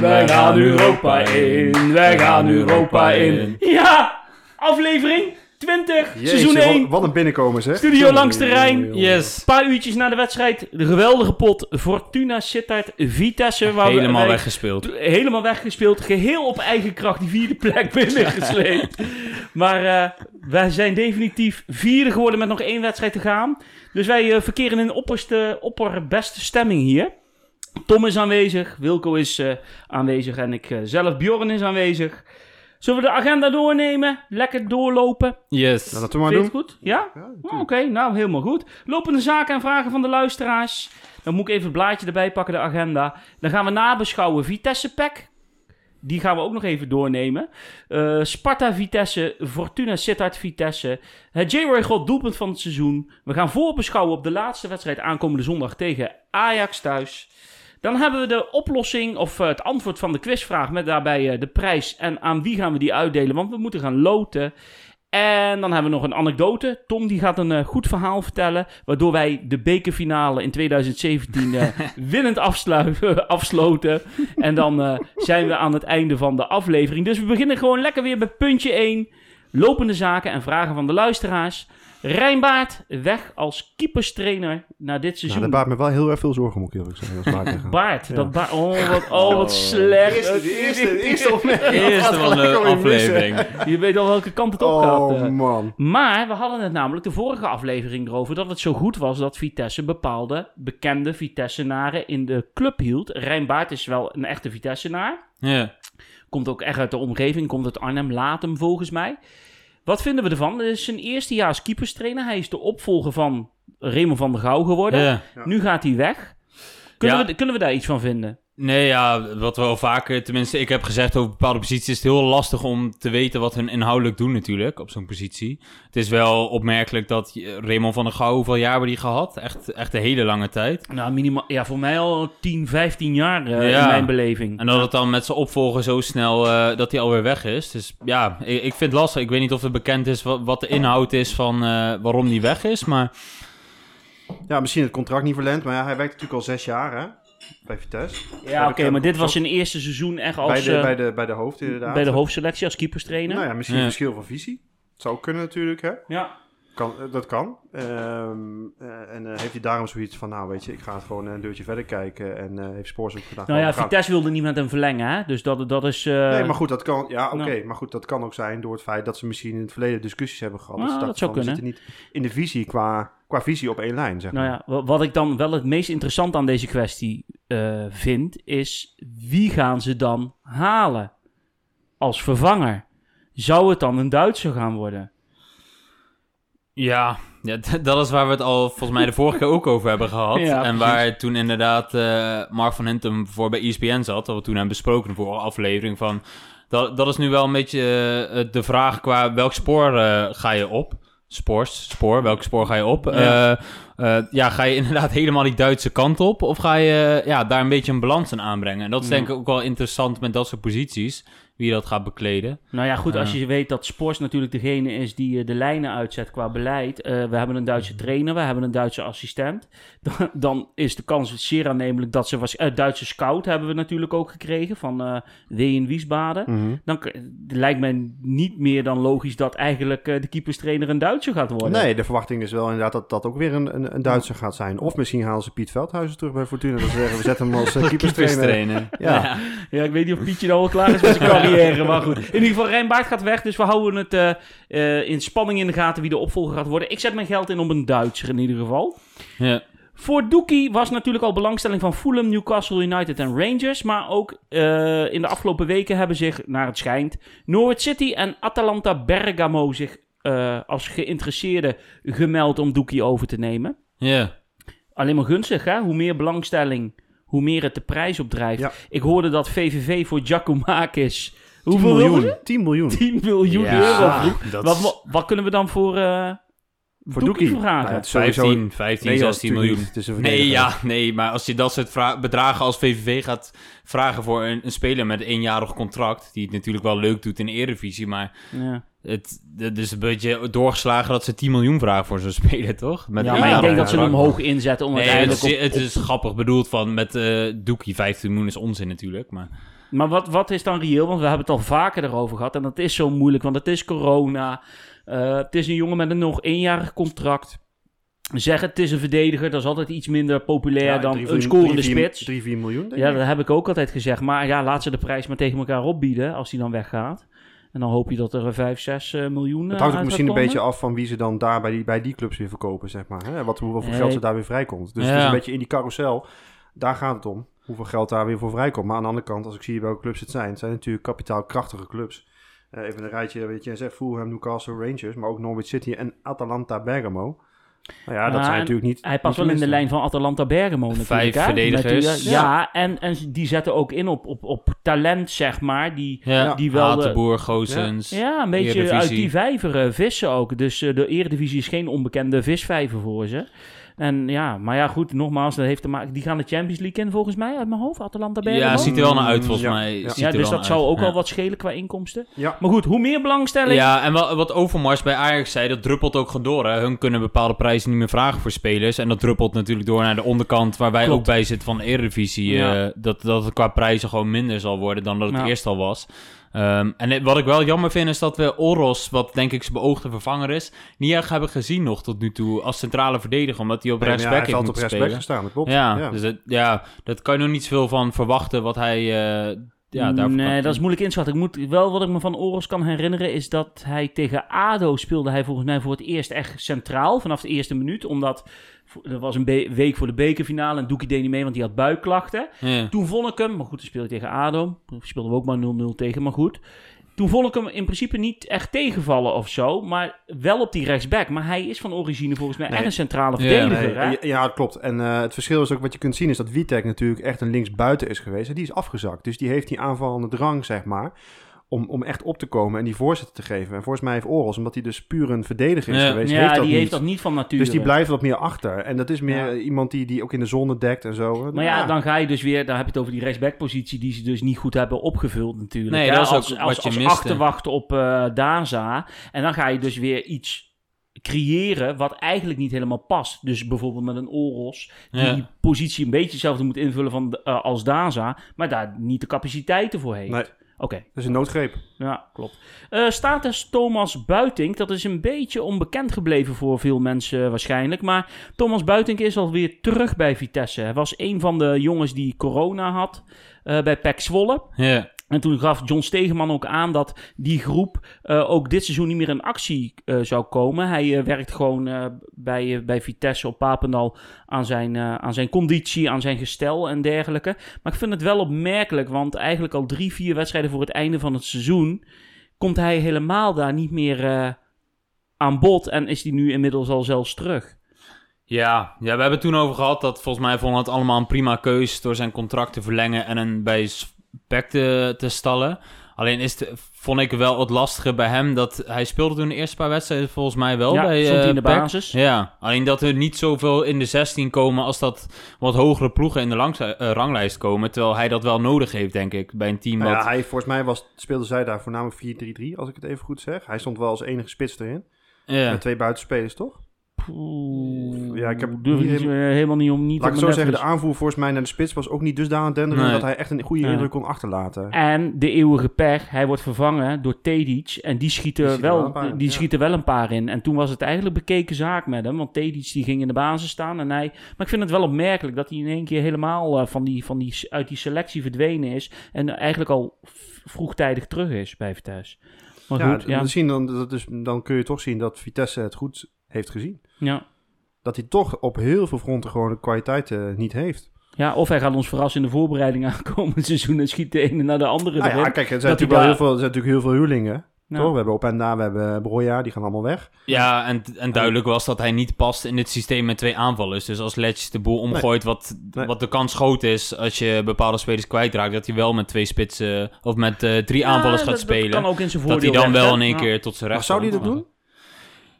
Wij gaan Europa in. Wij gaan Europa in. Ja, aflevering 20, Jeetje, seizoen wat- 1. Wat een binnenkomen zeg. Studio langs de Rijn. Yes. Een paar uurtjes na de wedstrijd. De geweldige pot Fortuna Sittard Vitesse. Waar Helemaal weggespeeld. Helemaal weggespeeld. Geheel op eigen kracht die vierde plek binnengesleept. maar eh, wij zijn definitief vierde geworden met nog één wedstrijd te gaan. Dus wij eh, verkeren in opperste, opperbeste stemming hier. Tom is aanwezig, Wilco is eh, aanwezig en ik eh, zelf, Bjorn is aanwezig. Zullen we de agenda doornemen? Lekker doorlopen? Yes. Nou, dat we maar Vind je doen. het goed? Ja? Ja, Oh. Oké, nou helemaal goed. Lopende zaken en vragen van de luisteraars. Dan moet ik even het blaadje erbij pakken, de agenda. Dan gaan we nabeschouwen Vitesse Pack. Die gaan we ook nog even doornemen. Eh, Sparta Vitesse, Fortuna Sittard Vitesse. Het J-Roy God doelpunt van het seizoen. We gaan voorbeschouwen op de laatste wedstrijd aankomende zondag tegen Ajax thuis. Dan hebben we de oplossing of eh, het antwoord van de quizvraag met daarbij eh, de prijs en aan wie gaan we die uitdelen, want we moeten gaan loten. En dan hebben we nog een anekdote. Tom die gaat een eh, goed verhaal vertellen, waardoor wij de bekerfinale in 2017 eh, winnend afslu- afsloten. En dan zijn we aan het einde van de aflevering. Dus we beginnen gewoon lekker weer bij puntje 1. Lopende zaken en vragen van de luisteraars. Rijnbaard weg als keeperstrainer na dit Nou, seizoen. dat baart me wel heel erg veel zorgen, moet ik eerlijk zeggen. Baart Ja. dat baard. Oh, wat, oh, wat slecht. eerste opmerking. Eerste van de aflevering. Je weet al welke kant het op gaat. Oh man. Maar we hadden het namelijk de vorige aflevering erover dat het zo goed was dat Vitesse bepaalde bekende Vitessenaren in de club hield. Rijnbaard is wel een echte Vitessenaar. Ja. Komt ook echt uit de omgeving, komt uit Arnhem, Latem volgens mij. Wat vinden we ervan? Het is zijn eerstejaars keeperstrainer. Hij is de opvolger van Raymond van der Gouw geworden. Ja. Nu gaat hij weg. Kunnen, Ja. we, kunnen we daar iets van vinden? Nee, ja, wat we al vaker, tenminste, ik heb gezegd over bepaalde posities, is het heel lastig om te weten wat hun inhoudelijk doen natuurlijk op zo'n positie. Het is wel opmerkelijk dat eh, Raymond van der Gouw, hoeveel jaar hebben die gehad? Echt, echt een hele lange tijd. Nou, minimaal, ja, voor mij al 10, 15 jaar eh, Ja. in mijn beleving. En dat het dan met zijn opvolger zo snel, eh, dat hij alweer weg is. Dus ja, ik, ik vind het lastig. Ik weet niet of het bekend is wat, wat de inhoud is van eh, waarom die weg is, maar... Ja, misschien het contract niet verlengd, maar ja, hij werkt natuurlijk al zes jaar hè, bij Vitesse. Ja, oké, maar dit was zijn eerste seizoen echt als bij, de, eh, bij, de, bij de hoofd inderdaad. bij de hoofdselectie als keeperstrainer. Nou ja, misschien Ja. een verschil van visie. Het zou kunnen natuurlijk, hè. ja. Kan, eh, dat kan. Ehm, eh, en eh, heeft hij daarom zoiets van, nou weet je, ik ga het gewoon een deurtje verder kijken. En eh, heeft Spoors ook gedaan. Nou ja, gaan- Vitesse wilde niet met hem verlengen, hè? Dus dat, dat is... eh, Nee, maar goed, dat kan. Ja, oké. Nou. Maar goed, dat kan ook zijn door het feit dat ze misschien in het verleden discussies hebben gehad. Nou, ze dat zou van, kunnen. zitten niet in de visie qua, qua visie op één lijn, zeg Nou maar. ja, wa- wat ik dan wel het meest interessant aan deze kwestie eh, vind, is wie gaan ze dan halen als vervanger? Zou het dan een Duitser gaan worden? Ja, ja, dat is waar we het al volgens mij de vorige keer ook over hebben gehad. Ja, en waar toen inderdaad eh, Mark van Hintem voor bij ESPN zat. Dat we toen hebben besproken de vorige aflevering. Van, dat, dat is nu wel een beetje eh, de vraag qua welk spoor ga je op? Spoors, spoor, welk spoor ga je op? Ja. Ja. ja, ga je inderdaad helemaal die Duitse kant op? Of ga je ja, daar een beetje een balans in aanbrengen? En dat is Ja. denk ik ook wel interessant met dat soort posities. Wie dat gaat bekleden. Nou ja, goed, als je weet dat Spors natuurlijk degene is die eh, de lijnen uitzet qua beleid. eh, we hebben een Duitse trainer, we hebben een Duitse assistent. Dan, dan is de kans zeer aannemelijk dat ze... Was, eh, Duitse scout hebben we natuurlijk ook gekregen van eh Ween Wiesbaden. Mhm. Dan lijkt mij niet meer dan logisch dat eigenlijk eh, de keeperstrainer een Duitser gaat worden. Nee, de verwachting is wel inderdaad dat dat ook weer een, een, een Duitser gaat zijn. Of misschien halen ze Piet Veldhuizen terug bij Fortuna. Dat ze zeggen, we zetten hem als uh, keeperstrainer. Ja. Ja, ik weet niet of Pietje nou al klaar is met zijn carrière, maar goed. In ieder geval, Rijnbaard gaat weg, dus we houden het eh, eh, in spanning in de gaten wie de opvolger gaat worden. Ik zet mijn geld in op een Duitser in ieder geval. Ja. Voor Doekie was natuurlijk al belangstelling van Fulham, Newcastle United en Rangers. Maar ook eh, in de afgelopen weken hebben zich, naar het schijnt, Norwich City en Atalanta Bergamo zich als geïnteresseerden gemeld om Doekie over te nemen. Ja. Alleen maar gunstig, hè? Hoe meer belangstelling, hoe meer het de prijs opdrijft. Ja. Ik hoorde dat VVV voor Giacomakis... 10 Hoeveel wilden miljoen. ze? 10 miljoen. 10 miljoen Ja, euro Wat, wat kunnen we dan voor, eh, Voor Doekie Doekie. vragen. Nou ja, het is sowieso- 15, 15 Nee, joh, 16 natuurlijk miljoen. Nee, ja, nee, maar als je dat soort bedragen als VVV gaat vragen voor een, een speler met een eenjarig contract, die het natuurlijk wel leuk doet in de Eredivisie, maar Ja. het, het is een beetje doorgeslagen dat ze 10 miljoen vragen voor zo'n speler, toch? Met Ja, maar ik denk dat ze hem hoog inzetten om Nee, het uiteindelijk is, op- het is grappig bedoeld van met eh Doekie 15 miljoen is onzin natuurlijk, maar Maar wat, wat is dan reëel? Want we hebben het al vaker erover gehad. En dat is zo moeilijk, want het is corona. Eh, het is een jongen met een nog eenjarig contract. Zeg het is een verdediger, dat is altijd iets minder populair Ja, dan drie, een scorende drie, spits. drie, vier miljoen, denk Ja, dat heb ik ook altijd gezegd. Maar ja, laat ze de prijs maar tegen elkaar opbieden als hij dan weggaat. En dan hoop je dat er een 5, 6 eh, miljoen Het eh, hangt ook misschien een beetje af van wie ze dan daar bij die, bij die clubs weer verkopen, zeg maar. Hè? Wat, hoeveel geld er daar weer vrijkomt. Dus het is een beetje in die carousel. Daar gaat het om. Hoeveel geld daar weer voor vrijkomt. Maar aan de andere kant, als ik zie welke clubs het zijn, het zijn natuurlijk kapitaalkrachtige clubs. Eh, even een rijtje, weet je, zeg Fulham, Newcastle, Rangers, maar ook Norwich City en Atalanta Bergamo. Nou ja, dat Ja, zijn natuurlijk niet... Hij past niet wel in de lijn van Atalanta Bergamo natuurlijk. Vijf hè? verdedigers. Die, eh, ja, en, en die zetten ook in op, op, op talent, zeg maar. Die, ja, Die wel Hatenboer, Goossens. Ja, een beetje Eredivisie. uit die vijver eh, vissen ook. Dus de Eredivisie is geen onbekende visvijver voor ze. En ja, maar ja, goed, nogmaals, dat heeft te maken. Die gaan de Champions League in volgens mij uit mijn hoofd, Atalanta Bergamo. Ja, ziet er wel naar uit volgens Ja, mij. ja. Ziet Ja, dus dat zou ook Ja. wel wat schelen qua inkomsten. Ja, Maar goed, hoe meer belangstelling. Ja, en wat Overmars bij Ajax zei, dat druppelt ook gewoon door. Hè. Hun kunnen bepaalde prijzen niet meer vragen voor spelers. En dat druppelt natuurlijk door naar de onderkant, waar wij Klopt. ook bij zitten van de Eredivisie. Ja. eh, dat, dat het qua prijzen gewoon minder zal worden dan dat het Ja. eerst al was. Ehm, en wat ik wel jammer vind, is dat we Oros, wat denk ik zijn beoogde vervanger is, niet echt hebben gezien nog tot nu toe als centrale verdediger. Omdat hij op Nee, ja, rechtsback hij heeft altijd op rechtsback gestaan, dat klopt. Ja, Ja. Dus het, ja, dat kan je nog niet zoveel van verwachten wat hij... eh, ja, daarvoor nee, dat is moeilijk inschatten. Ik moet wel wat ik me van Oros kan herinneren is dat hij tegen ADO speelde hij volgens mij voor het eerst echt centraal vanaf de eerste minuut, omdat er was een week voor de bekerfinale en Doekie deed niet mee, want die had buikklachten. Ja. Toen vond ik hem, maar goed, toen speelde hij tegen ADO. Speelden we ook maar 0-0 tegen, maar goed. Toen vond ik hem in principe niet echt tegenvallen of zo, maar wel op die rechtsback. Maar hij is van origine volgens mij Nee. echt een centrale Ja, verdediger. Nee, hè? ja, ja, dat klopt. En eh, het verschil is ook wat je kunt zien is dat Witek natuurlijk echt een linksbuiten is geweest. En die is afgezakt. Dus die heeft die aanvallende drang, zeg maar, om, om echt op te komen en die voorzetten te geven. En volgens mij heeft Oros, omdat hij dus puur een verdediger is Ja. geweest, Ja, heeft dat die niet. heeft dat niet van nature. Dus die blijft wat meer achter. En dat is meer Ja. iemand die, die ook in de zone dekt en zo. Maar ja, dan ga je dus weer, dan heb je het over die rechtsback-positie die ze dus niet goed hebben opgevuld natuurlijk. Nee, dat is ook als, wat als, je als miste. achterwacht op eh Daza. En dan ga je dus weer iets creëren wat eigenlijk niet helemaal past. Dus bijvoorbeeld met een Oros die Ja. die positie een beetje hetzelfde moet invullen van, eh, als Daza, maar daar niet de capaciteiten voor heeft. Nee. Oké, Dat is een noodgreep. ja, klopt. Eh status Thomas Buitink, dat is een beetje onbekend gebleven voor veel mensen waarschijnlijk. Maar Thomas Buitink is alweer terug bij Vitesse. Hij was een van de jongens die corona had eh, bij PEC Zwolle. Ja. En toen gaf John Stegeman ook aan dat die groep eh, ook dit seizoen niet meer in actie eh, zou komen. Hij eh, werkt gewoon bij, bij Vitesse op Papendal aan zijn, aan zijn conditie, aan zijn gestel en dergelijke. Maar ik vind het wel opmerkelijk, want eigenlijk al drie, vier wedstrijden voor het einde van het seizoen komt hij helemaal daar niet meer aan bod en is hij nu inmiddels al zelfs terug. Ja, ja, we hebben het toen over gehad dat volgens mij vonden het allemaal een prima keus door zijn contract te verlengen en een bij spec te, te stallen. Alleen is het, vond ik wel het lastige bij hem dat hij speelde toen de eerste paar wedstrijden volgens mij wel ja, bij stond hij in de eh, basis. Ja, alleen dat er niet zoveel in de 16 komen als dat wat hogere ploegen in de langs, eh, ranglijst komen. Terwijl hij dat wel nodig heeft, denk ik, bij een team Nou wat... ja, hij, volgens mij was, speelde zij daar voornamelijk 4-3-3, als ik het even goed zeg. Hij stond wel als enige spits erin. Ja. Met twee buitenspelers, toch? Poeh, Ja, ik heb durf niet helemaal niet om niet Laat ik zo zeggen, de netvlies. aanvoer volgens mij naar de spits was ook niet dusdanig denderend Nee. dat hij echt een goede Nee. indruk kon achterlaten. En de eeuwige pech, hij wordt vervangen door Tedic. En die schiet er, Die schiet er wel, wel een paar in, die ja. schiet er wel een paar in. En toen was het eigenlijk bekeken zaak met hem. Want Tedic die ging in de basis staan. En hij, maar ik vind het wel opmerkelijk dat hij in één keer helemaal eh, van die, van die, uit die selectie verdwenen is. En eigenlijk al vroegtijdig terug is bij Vitesse. Maar ja, goed, ja. Dan, zien dan, dat is, dan kun je toch zien dat Vitesse het goed heeft gezien. ja. Dat hij toch op heel veel fronten gewoon de kwaliteit eh, niet heeft. Ja, of hij gaat ons verrassen in de voorbereiding aankomend seizoen. En schiet de ene naar de andere Nou ja, kijk, er zijn, dat hij natuurlijk wel heel veel, er zijn natuurlijk heel veel huurlingen. Nou, Toch? We hebben Openda, we hebben Broja, die gaan allemaal weg. Ja, en, en duidelijk was dat hij niet past in dit systeem met twee aanvallers. Dus als Letch de boel omgooit, wat, Nee. wat de kans groot is als je bepaalde spelers kwijtraakt, dat hij wel met twee spitsen of met eh, drie ja, aanvallers gaat dat- spelen. Dat kan ook in zijn dat voordeel hij dan wel in één Ja. keer tot zijn Maar recht zou die komt. dat doen?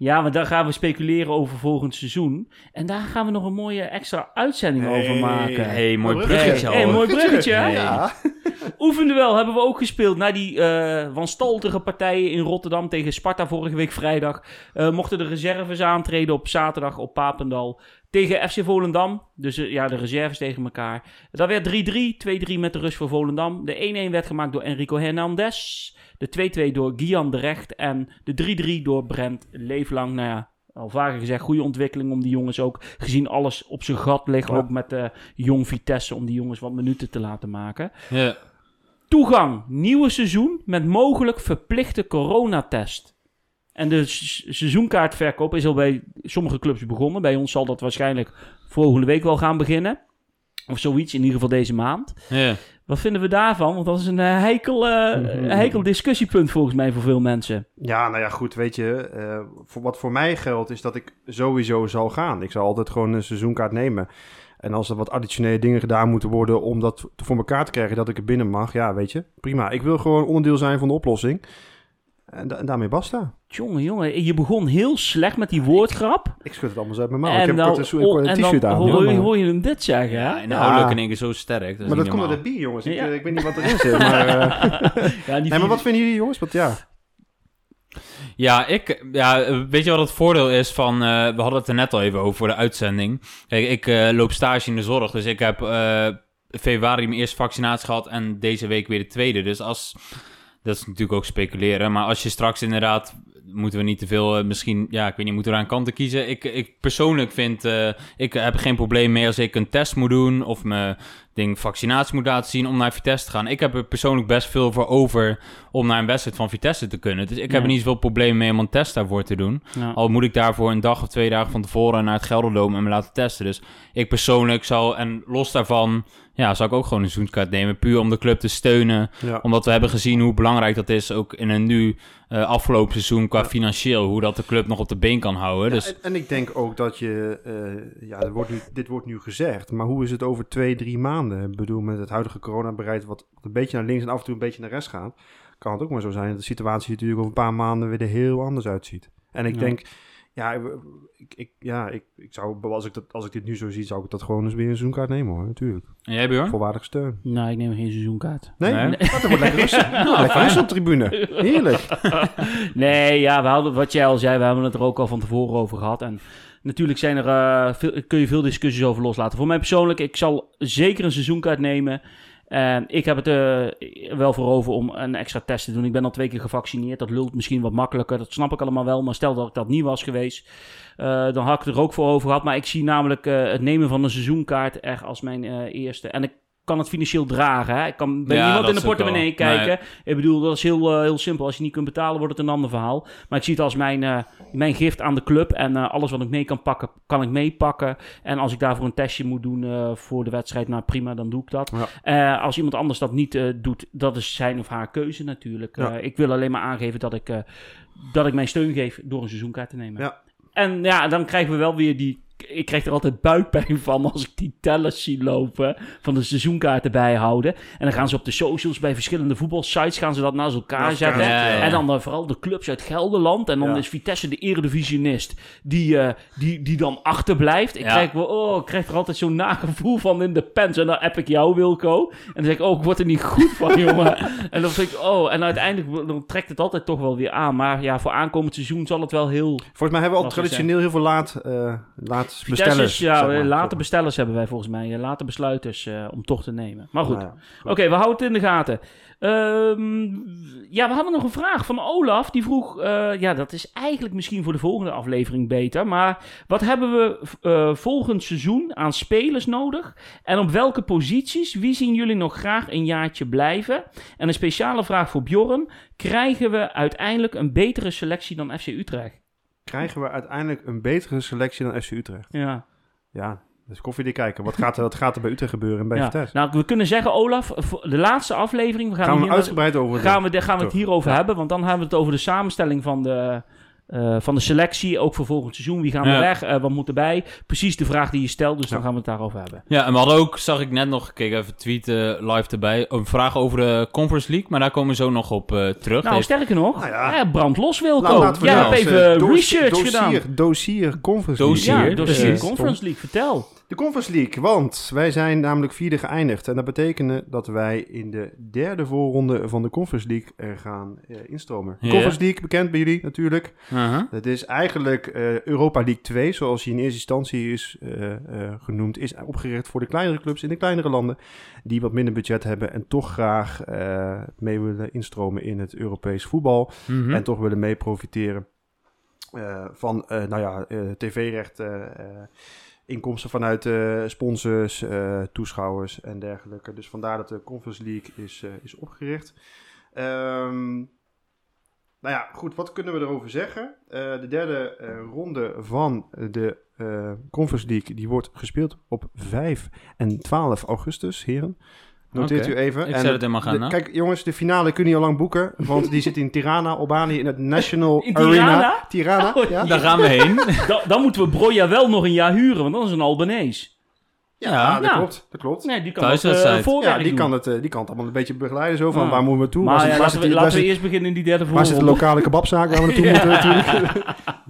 Ja, maar daar gaan we speculeren over volgend seizoen. En daar gaan we nog een mooie extra uitzending Hey. over maken. hey, mooi bruggetje Hey, al. mooi bruggetje. Hey. Ja. Oefenduel hebben we ook gespeeld. Na die eh wanstaltige partijen in Rotterdam tegen Sparta vorige week vrijdag. eh, mochten de reserves aantreden op zaterdag op Papendal. Tegen FC Volendam. Dus eh, ja, de reserves tegen elkaar. Dat werd 3-3. 2-3 met de rust voor Volendam. De 1-1 werd gemaakt door Enrico Hernandez. De 2-2 door Gian de Recht. En de 3-3 door Brent Leeflang. Nou ja, al vaker gezegd, goede ontwikkeling om die jongens ook, gezien alles op zijn gat ligt, Ja. ook met de jong Vitesse, om die jongens wat minuten te laten maken. Ja. Toegang, nieuwe seizoen met mogelijk verplichte coronatest. En de seizoenkaartverkoop is al bij sommige clubs begonnen. Bij ons zal dat waarschijnlijk volgende week wel gaan beginnen. Of zoiets, in ieder geval deze maand. Ja. Wat vinden we daarvan? Want dat is een eh, heikel, eh, Mhm. heikel discussiepunt volgens mij voor veel mensen. Ja, nou ja, goed, weet je, eh, voor wat voor mij geldt is dat ik sowieso zal gaan. Ik zal altijd gewoon een seizoenkaart nemen. En als er wat additionele dingen gedaan moeten worden om dat voor elkaar te krijgen, dat ik er binnen mag, ja, weet je, prima. Ik wil gewoon onderdeel zijn van de oplossing. En, da- en daarmee basta. Jongen, jongen, je begon heel slecht met die woordgrap. Ik schud het allemaal zo uit mijn mouw. en ik heb dan, kort een, oh, een t-shirt dan aan. hoor, Ja, maar- hoor je hem dit zeggen, hè? Ja, Ja, inhoudelijk in één keer zo sterk. Dat maar dat komt door de bier, jongens. Ik, Ja. eh, ik weet niet wat erin zit. Maar, eh, die nee, maar wat vinden jullie, jongens? Want ja, Ja, ik, ja, eh, weet je wat het voordeel is van... eh, we hadden het er net al even over voor de uitzending. Kijk, ik eh, loop stage in de zorg, dus ik heb eh, februari mijn eerste vaccinatie gehad... en deze week weer de tweede. Dus als... Dat is natuurlijk ook speculeren, maar als je straks inderdaad... Moeten we niet te veel, eh, misschien... Ja, ik weet niet, moeten we aan kanten kiezen? Ik, ik persoonlijk vind... eh, ik heb geen probleem mee als ik een test moet doen... of mijn ding vaccinatie moet laten zien om naar Vitesse te gaan. Ik heb er persoonlijk best veel voor over om naar een wedstrijd van Vitesse te kunnen. Dus ik heb er niet zoveel probleem mee om een test daarvoor te doen. Ja. Al moet ik daarvoor een dag of twee dagen van tevoren naar het Gelderloom en me laten testen. Dus ik persoonlijk zou, en los daarvan, ja, zou ik ook gewoon een seizoenskaart nemen. Puur om de club te steunen. ja. Omdat we hebben gezien hoe belangrijk dat is, ook in een nu eh, afgelopen seizoen qua Ja. financieel. Hoe dat de club nog op de been kan houden. Ja, dus en, en ik denk ook dat je, eh, ja, wordt nu, dit wordt nu gezegd, maar hoe is het over twee, drie maanden? Ik bedoel, met het huidige coronabeleid, wat een beetje naar links en af en toe een beetje naar rechts gaat, kan het ook maar zo zijn dat de situatie natuurlijk over een paar maanden weer er heel anders uitziet. En ik Ja. denk, ja, ik, ik, ja ik, ik zou, als ik, dat, als ik dit nu zo zie, zou ik dat gewoon eens weer een seizoenkaart nemen hoor, natuurlijk. en jij Björn? Volwaardige steun. Nou, ik neem geen seizoenkaart. Nee? Nee. Dat wordt lekker rustig. Nou, lekker rustig op de tribune. Heerlijk. Nee, ja, we hadden, wat jij al zei, we hebben het er ook al van tevoren over gehad. En natuurlijk zijn er, eh, veel, kun je veel discussies over loslaten. Voor mij persoonlijk, ik zal zeker een seizoenkaart nemen. En ik heb het eh, wel voor over om een extra test te doen. Ik ben al twee keer gevaccineerd. Dat lult misschien wat makkelijker. Dat snap ik allemaal wel. Maar stel dat ik dat niet was geweest, eh, dan had ik er ook voor over gehad. Maar ik zie namelijk het nemen van een seizoenkaart echt als mijn eerste. En ik kan het financieel dragen. Hè? Ik kan bij Ja, niemand in de portemonnee kijken. Ik bedoel, dat is heel, eh, heel simpel. Als je niet kunt betalen, wordt het een ander verhaal. Maar ik zie het als mijn, eh, mijn gift aan de club. En eh, alles wat ik mee kan pakken, kan ik meepakken. En als ik daarvoor een testje moet doen voor de wedstrijd, nou prima, dan doe ik dat. Eh, als iemand anders dat niet doet, dat is zijn of haar keuze natuurlijk. Ja. Ik wil alleen maar aangeven dat ik, dat ik mijn steun geef door een seizoenkaart te nemen. Ja. En ja, dan krijgen we wel weer die... Ik krijg er altijd buikpijn van als ik die tellers zie lopen van de seizoenkaarten bijhouden. En dan gaan ze op de socials bij verschillende voetbalsites gaan ze dat naast elkaar zetten. ja. En dan eh, vooral de clubs uit Gelderland. En dan is Vitesse de eredivisionist die, eh, die, die dan achterblijft. Ik, krijg, oh, ik krijg er altijd zo'n nagevoel van in de pens. En dan app ik jou, Wilco. En dan zeg ik, oh, ik word er niet goed van, jongen. En dan vind ik, oh, en uiteindelijk dan trekt het altijd toch wel weer aan. Maar ja, voor aankomend seizoen zal het wel heel... Volgens mij hebben we al traditioneel heel veel laat, eh laat Vitesse bestellers. is, ja, zeg maar. late bestellers hebben wij volgens mij. eh, Late besluiters eh, om toch te nemen. Maar goed, Oké, we houden het in de gaten. Ehm, ja, we hadden nog een vraag van Olaf. Die vroeg, eh, ja, dat is eigenlijk misschien voor de volgende aflevering beter. Maar wat hebben we volgend seizoen aan spelers nodig? En op welke posities? Wie zien jullie nog graag een jaartje blijven? En een speciale vraag voor Bjorn. Krijgen we uiteindelijk een betere selectie dan FC Utrecht? Krijgen we uiteindelijk een betere selectie dan FC Utrecht? Ja. Ja, is koffiedik kijken. Wat gaat, er, wat gaat er bij Utrecht gebeuren en bij ja. Nou, we kunnen zeggen, Olaf, de laatste aflevering... We gaan, Gaan we hier uitgebreid over gaan we, gaan we het hierover Ja. hebben, want dan hebben we het over de samenstelling van de, eh, van de selectie, ook voor volgend seizoen. Wie gaan Ja. er weg? Eh, wat moet erbij? Precies de vraag die je stelt, dus dan Ja. gaan we het daarover hebben. Ja, en we hadden ook, zag ik net nog, gekeken even tweeten live erbij, een vraag over de Conference League, maar daar komen we zo nog op eh, terug. Nou, Heeft- sterker nog, Nou ja. ja. brand los Wilco. Nou, we Jij nou hebt even eh, dossier- research dossier, gedaan. Dossier Conference Dossier, League. Ja, precies. de Conference League. Vertel. De Conference League, want wij zijn namelijk vierde geëindigd. En dat betekende dat wij in de derde voorronde van de Conference League er gaan eh, instromen. Conference League, bekend bij jullie natuurlijk. Uh-huh. Het is eigenlijk eh, Europa League 2, zoals die in eerste instantie is eh, eh, genoemd. Is opgericht voor de kleinere clubs in de kleinere landen. Die wat minder budget hebben en toch graag eh, mee willen instromen in het Europees voetbal. Mhm. En toch willen mee profiteren eh, van eh, nou ja, eh, tv-rechten, eh, inkomsten vanuit eh, sponsors, eh, toeschouwers en dergelijke. Dus vandaar dat de Conference League is, eh, is opgericht. Ehm, nou ja, goed, wat kunnen we erover zeggen? De derde ronde van de Conference League die wordt gespeeld op 5 en 12 augustus, heren. Noteert u even. Ik En zet het in mijn de- kijk, jongens, de finale kun je al lang boeken. Want die zit in Tirana, Albanië, in het National In Arena. Tirana? Tirana, Oh, ja. Daar gaan we heen. Da- dan moeten we Broja wel nog een jaar huren, want dat is een Albanees. Ja, dat Ja. klopt. Dat klopt. Nee, die kan uh, voorwerk Ja, die doen. kan, het, eh, die kan het allemaal een beetje begeleiden. Zo van, Ja. waar moeten we toe? Maar waar ja, zit, waar laten, zit we, laten we eerst beginnen in die derde waar zit de voorronde. lokale kebabzaak waar we naartoe moeten natuurlijk?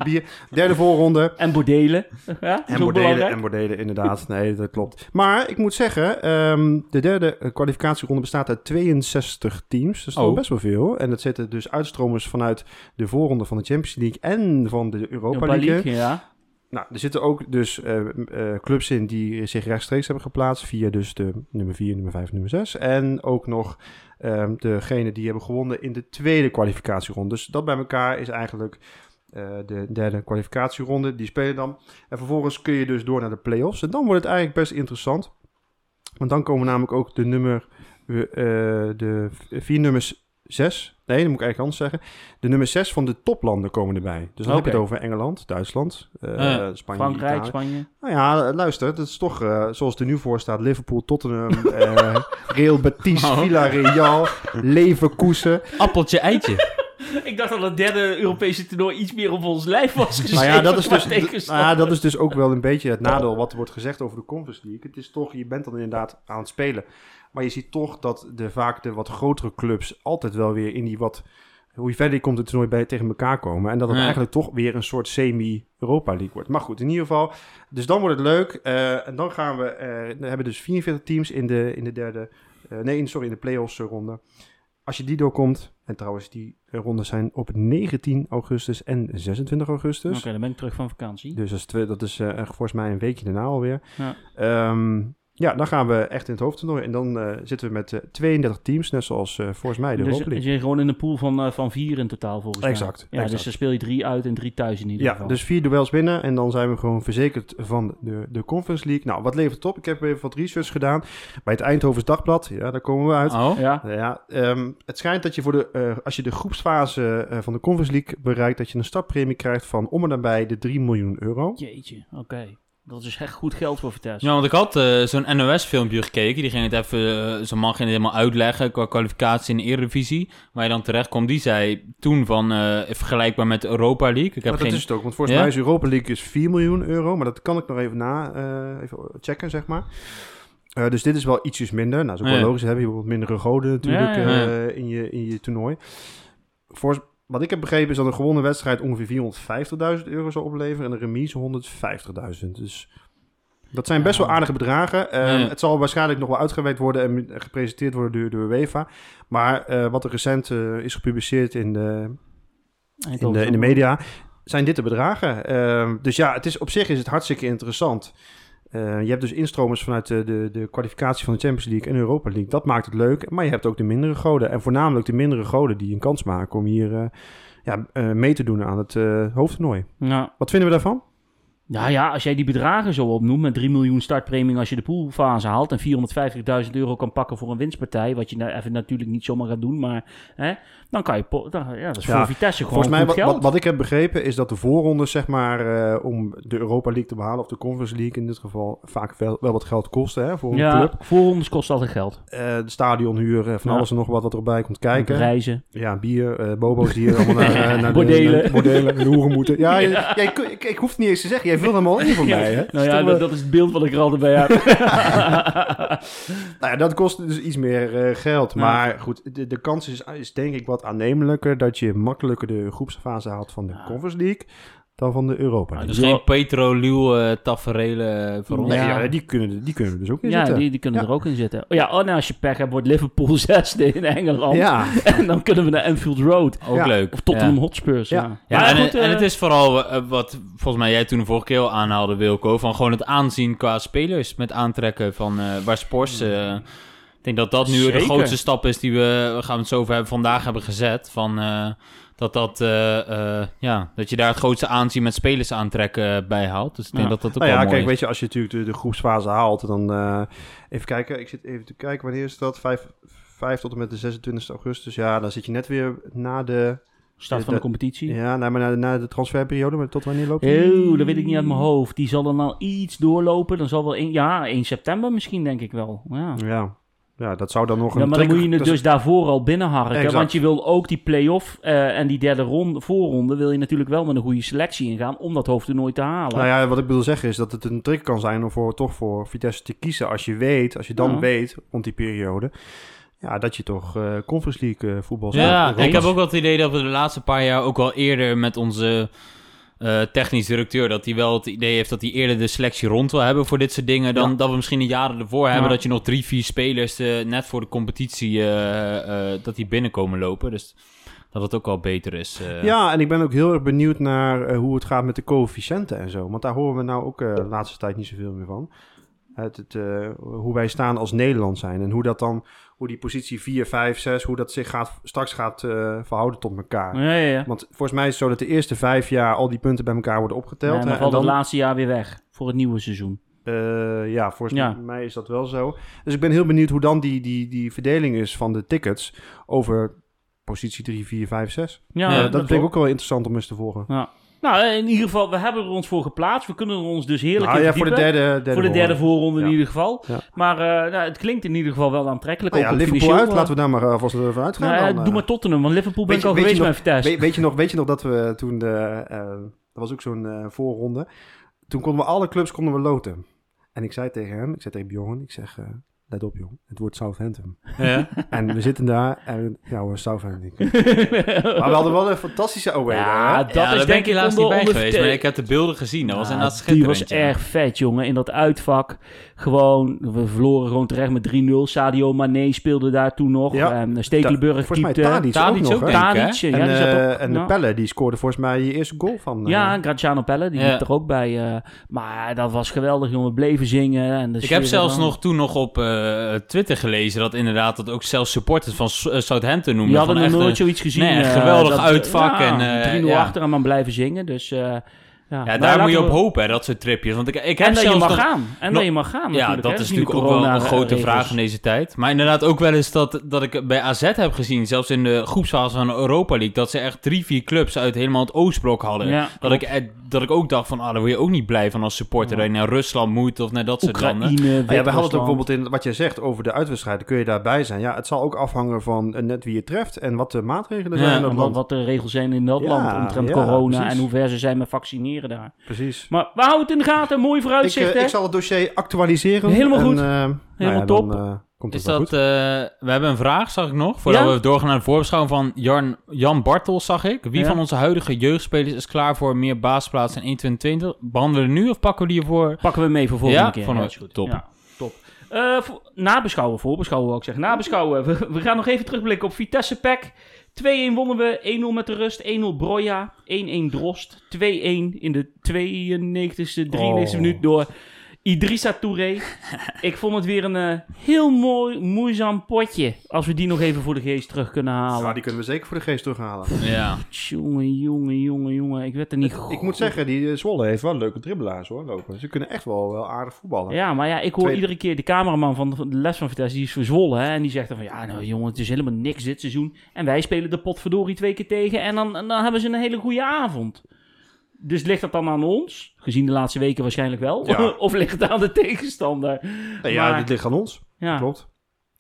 Bier. Derde voorronde. En bordelen. Ja, En bordelen, belangrijk. en bordelen, inderdaad. Nee, dat klopt. Maar ik moet zeggen, ehm, de derde eh, kwalificatieronde bestaat uit 62 teams. Dat is Oh. best wel veel. En dat zitten dus uitstromers vanuit de voorronde van de Champions League en van de Europa, Europa League. League, ja. Nou, er zitten ook dus eh, eh, clubs in die zich rechtstreeks hebben geplaatst via dus de nummer 4, nummer 5, nummer 6. En ook nog ehm degene die hebben gewonnen in de tweede kwalificatieronde. Dus dat bij elkaar is eigenlijk eh, de derde kwalificatieronde. Die spelen dan. En vervolgens kun je dus door naar de play-offs. En dan wordt het eigenlijk best interessant. Want dan komen namelijk ook de nummer, eh, de vier nummers 6. Nee, dat moet ik eigenlijk anders zeggen. De nummer 6 van de toplanden komen erbij. Dus dan heb je het over Engeland, Duitsland, eh, Ja. Spanje, Frankrijk, Italië. Spanje. Nou ja, luister, dat is toch eh, zoals het er nu voor staat. Liverpool, Tottenham, eh, Real Betis, Oh. Villarreal, Leverkusen. Appeltje, eitje. Ik dacht dat het derde Europese toernooi iets meer op ons lijf was geschreven. Nou ja, dat is, dus, nou ja, dat is dus ook wel een beetje het nadeel wat er wordt gezegd over de Conference League. Het is toch, je bent dan inderdaad aan het spelen. Maar je ziet toch dat de, vaak de wat grotere clubs altijd wel weer in die wat... Hoe je verder komt het toernooi bij tegen elkaar komen. En dat het Ja. eigenlijk toch weer een soort semi-Europa League wordt. Maar goed, in ieder geval. Dus dan wordt het leuk. eh, en dan gaan we... eh, dan hebben we dus 44 teams in de, in de derde... eh, nee, sorry, in de play-offs ronde. Als je die doorkomt... En trouwens, die rondes zijn op 19 augustus en 26 augustus. Oké, dan ben ik terug van vakantie. Dus dat is, twee, dat is volgens mij een weekje daarna alweer. Ja. Ehm, ja, dan gaan we echt in het hoofdtoernooi. En dan eh, zitten we met eh, 32 teams, net zoals eh, volgens mij de dus Europa je League. zit gewoon in een pool van, eh, van vier in totaal volgens mij. Exact, Ja, exact. dus dan speel je drie uit en drie thuis in ieder Ja, geval. dus vier duels binnen en dan zijn we gewoon verzekerd van de, de Conference League. Nou, wat levert het op? Ik heb even wat research gedaan bij het Eindhovens Dagblad. Ja, daar komen we uit. Oh. Ja, Ja, ehm, het schijnt dat je voor de, eh, als je de groepsfase eh, van de Conference League bereikt, dat je een startpremie krijgt van om en nabij de 3 miljoen euro. jeetje, oké. Dat is echt goed geld voor Vitesse. Ja, want ik had eh, zo'n NOS-filmpje gekeken. Die ging het even, eh, zo'n man ging het helemaal uitleggen qua kwalificatie in de Eredivisie. Waar je dan terecht komt. Die zei toen van, eh, vergelijkbaar met de Europa League. Ik heb Maar dat geen... is het ook, want volgens Ja? mij is Europa League is 4 miljoen euro, maar dat kan ik nog even na eh, even checken, zeg maar. Eh, dus dit is wel ietsjes minder. Nou, dat is ook Ja. wel logisch. Dan heb je wat mindere goden natuurlijk Ja, ja, ja. eh, in, je, in je toernooi. Voor, wat ik heb begrepen is dat een gewonnen wedstrijd ongeveer 450.000 euro zal opleveren en een remise 150.000. Dus dat zijn best wel aardige bedragen. Eh, Ja. Het zal waarschijnlijk nog wel uitgewerkt worden en gepresenteerd worden door de UEFA. Maar eh, wat er recent eh, is gepubliceerd in de, in de, in de media, zijn dit de bedragen. Ehm, dus ja, het is, op zich is het hartstikke interessant. Eh, je hebt dus instromers vanuit de, de, de kwalificatie van de Champions League en Europa League. Dat maakt het leuk. Maar je hebt ook de mindere goden. En voornamelijk de mindere goden die een kans maken om hier eh, ja, eh, mee te doen aan het hoofdtoernooi. Ja, Wat vinden we daarvan? Nou ja, als jij die bedragen zo opnoemt met 3 miljoen startpremie als je de poolfase haalt en 450.000 euro kan pakken voor een winstpartij, wat je nou even natuurlijk niet zomaar gaat doen, maar hè, dan kan je, dan, ja, dat is Ja, voor Vitesse gewoon Volgens mij, wat, wat, wat ik heb begrepen, is dat de voorrondes, zeg maar, eh, om de Europa League te behalen, of de Conference League in dit geval, vaak wel, wel wat geld kosten hè, voor een ja, club. voorrondes kost altijd geld. Eh, de stadionhuur, van alles en nog wat wat erbij komt kijken. Reizen. Ja, bier, eh, bobo's die hier allemaal naar, naar de- Bordelen. de hoeren moeten. Ja, ja, ik, ik, ik hoef het niet eens te zeggen. Jij vult hem al in voor mij, hè? Nou ja, dat, dat is het beeld wat ik er altijd bij heb. Nou ja, dat kost dus iets meer geld. Maar goed, de, de kans is, is denk ik wat aannemelijker dat je makkelijker de groepsfase haalt van de Ja. Conference League dan van de Europa League. Dus geen Petro Liel eh taferelen voor ons. Nee, Ja. ja, die, kunnen, die kunnen er dus ook in ja, zitten. die, die kunnen Ja. er ook in zitten. Oh ja, oh, nou, als je pech hebt, wordt Liverpool zesde in Engeland. Ja, En dan kunnen we naar Anfield Road. Ook Ja. leuk. Of Tottenham Ja. Hotspurs, ja. Ja. En, goed, en eh, het is vooral eh, wat volgens mij jij toen de vorige keer al aanhaalde, Wilco, van gewoon het aanzien qua spelers met aantrekken van eh, waar Spors. Ik denk dat dat nu Zeker. de grootste stap is die we, we gaan het zo over hebben, vandaag hebben gezet. Van, eh, dat, dat, eh, eh, ja, dat je daar het grootste aanzien met spelers aantrekken bij haalt. Dus ik denk Ja. dat dat ook nou ja, wel mooi kijk, is. weet je, als je natuurlijk de, de groepsfase haalt, dan eh, even kijken. Ik zit even te kijken, wanneer is dat? 5, 5 tot en met de 26 augustus. Ja, dan zit je net weer na de, Start van de de- competitie. ja, na, maar na, na de transferperiode. Maar tot wanneer loopt die? Oh, dat weet ik niet uit mijn hoofd. Die zal dan al iets doorlopen. Dan zal wel, een, ja, 1 september misschien, denk ik wel. Ja. Ja. Ja, dat zou dan nog Ja, een maar dan moet je het dus daarvoor al binnenharken. Want je wil ook die play-off eh, en die derde ronde, voorronde... wil je natuurlijk wel met een goede selectie ingaan... om dat hoofdtoernooi te halen. Nou ja, wat ik bedoel zeggen is dat het een trick kan zijn om voor, toch voor Vitesse te kiezen. Als je weet, als je dan Ja. weet, rond die periode, ja, dat je toch eh Conference League eh, voetbal zou Ja, rond- ik heb ook wel het idee dat we de laatste paar jaar ook wel eerder met onze eh, technisch directeur, dat hij wel het idee heeft dat hij eerder de selectie rond wil hebben voor dit soort dingen, dan Ja. dat we misschien de jaren ervoor hebben, Ja. dat je nog drie, vier spelers eh, net voor de competitie, eh, dat die binnenkomen lopen. Dus dat het ook wel beter is. Ja, en ik ben ook heel erg benieuwd naar hoe het gaat met de coëfficiënten en zo. Want daar horen we nou ook de laatste tijd niet zoveel meer van. Het, het, eh, hoe wij staan als Nederland zijn. En hoe dat dan, hoe die positie 4, 5, 6, hoe dat zich gaat, straks gaat eh, verhouden tot elkaar. ja, ja, ja. Want volgens mij is het zo dat de eerste vijf jaar al die punten bij elkaar worden opgeteld. En dan valt het laatste jaar weer weg voor het nieuwe seizoen. Eh, ja, volgens Ja. mij is dat wel zo. Dus ik ben heel benieuwd hoe dan die, die, die verdeling is van de tickets over positie 3, 4, 5, 6. Ja, dat dat vind ik ook wel interessant om eens te volgen. Ja. Nou, in ieder geval, we hebben er ons voor geplaatst. We kunnen er ons dus heerlijk Nou in ja, voor de derde, derde voor de derde voorronde. in ieder geval. Ja. Maar eh, nou, het klinkt in ieder geval wel aantrekkelijk. Nou ja, Liverpool uit, eh, laten we daar maar uh, alvast even uitgaan. nou ja, dan, doe eh. maar Tottenham, want Liverpool ben ik al geweest met Vitesse. weet, weet, je nog, weet je nog dat we toen de... eh er was ook zo'n eh, voorronde. Toen konden we alle clubs konden we loten. En ik zei tegen hem, ik zei tegen Bjorn, ik zeg... let op jong, het wordt Southampton. Ja. En we zitten daar en ja hoor, Southampton. maar we hadden wel een fantastische away Ja, daar, hè? dat Ja, is daar ben denk ik helaas onder- niet bij onder- geweest, maar ik heb de beelden gezien. Dat was inderdaad Die schitterend. was ja. erg vet, jongen. In dat uitvak. Gewoon, we verloren gewoon terecht met 3-0. Sadio Mane speelde daar toen nog. Ja. En Stekelenburg Volgens mij typte. Tadic, Tadic ook nog? Tadic, ja, en die zat eh, ook- en nou. de Pelle, die scoorde volgens mij die eerste goal van... eh, Ja, Graziano Pelle, die Ja. liep er ook bij. eh, maar dat was geweldig, jongen. We bleven zingen. En de Ik heb zelfs nog toen nog op eh, Twitter gelezen dat inderdaad dat ook zelfs supporters van Southampton noemden. Die hadden van nog nooit zoiets gezien. nee, geweldig dat- uitvak ja, en, eh, 3-0 ja. achter en maar blijven zingen. Dus eh, ja, daar moet je op we- hopen, hè, dat soort tripjes. Want ik, ik En heb dat je mag nog- gaan. En nog- dat je mag gaan Ja, dat hè. is natuurlijk ook wel een grote corona-regels. vraag in deze tijd. Maar inderdaad ook wel eens dat, dat ik bij AZ heb gezien, zelfs in de groepsfase van Europa League, dat ze echt drie, vier clubs uit helemaal het Oostblok hadden. Ja, dat, ik, eh, dat ik ook dacht van, ah, daar word je ook niet blij van als supporter, Ja. dat je naar Rusland moet of naar dat soort landen. Ah ja, we hadden het ook bijvoorbeeld in wat je zegt over de uitwedstrijden. Kun je daarbij zijn? Ja, het zal ook afhangen van eh, net wie je treft en wat de maatregelen Ja, zijn in En dat wat, land. wat de regels zijn in dat Ja, land omtrent ja, corona precies. en hoe ver ze zijn met vaccineren daar. Precies. Maar we houden het in de gaten, mooi Ik, vooruitzicht eh, hè? ik zal het dossier actualiseren. Helemaal en, goed. eh, nou Helemaal ja, top. Dan, eh, komt het Is wel dat, goed. eh, we hebben een vraag, zag ik nog, voordat Ja? we doorgaan naar de voorbeschouwing van Jan, Jan Bartels, zag ik. Wie Ja. van onze huidige jeugdspelers is klaar voor meer basisplaatsen in 2022? Behandelen we nu of pakken we die ervoor? Pakken we mee voor volgende Ja, keer. van Ja, is goed. Top. Ja, top. Eh, voor- nabeschouwen, voorbeschouwen wil ik zeggen. Nabeschouwen. We, we gaan nog even terugblikken op Vitesse Pack. 2-1 wonnen we, 1-0 met de rust, 1-0 Broja, 1-1 Drost, 2-1 in de 92e, 93e Oh. minuut door Idrissa Touré. ik vond het weer een eh, heel mooi, moeizaam potje. Als we die nog even voor de geest terug kunnen halen. Ja, die kunnen we zeker voor de geest terughalen. Ja. Jongen, jongen, jongen, jongen. Ik werd er niet Ik moet zeggen, die eh, Zwolle heeft wel leuke dribbelaars hoor, lopen. Ze kunnen echt wel, wel aardig voetballen. Ja, maar ja, ik hoor iedere keer de cameraman van de, les van Vitesse, die is verzwollen. Hè, en die zegt dan van, ja, nou jongen, het is helemaal niks dit seizoen. En wij spelen de potverdorie twee keer tegen en dan, en dan hebben ze een hele goede avond. Dus ligt dat dan aan ons? Gezien de laatste weken waarschijnlijk wel. Ja. of ligt het aan de tegenstander? Nee, ja, Maar- dit ligt aan ons. Ja, Klopt.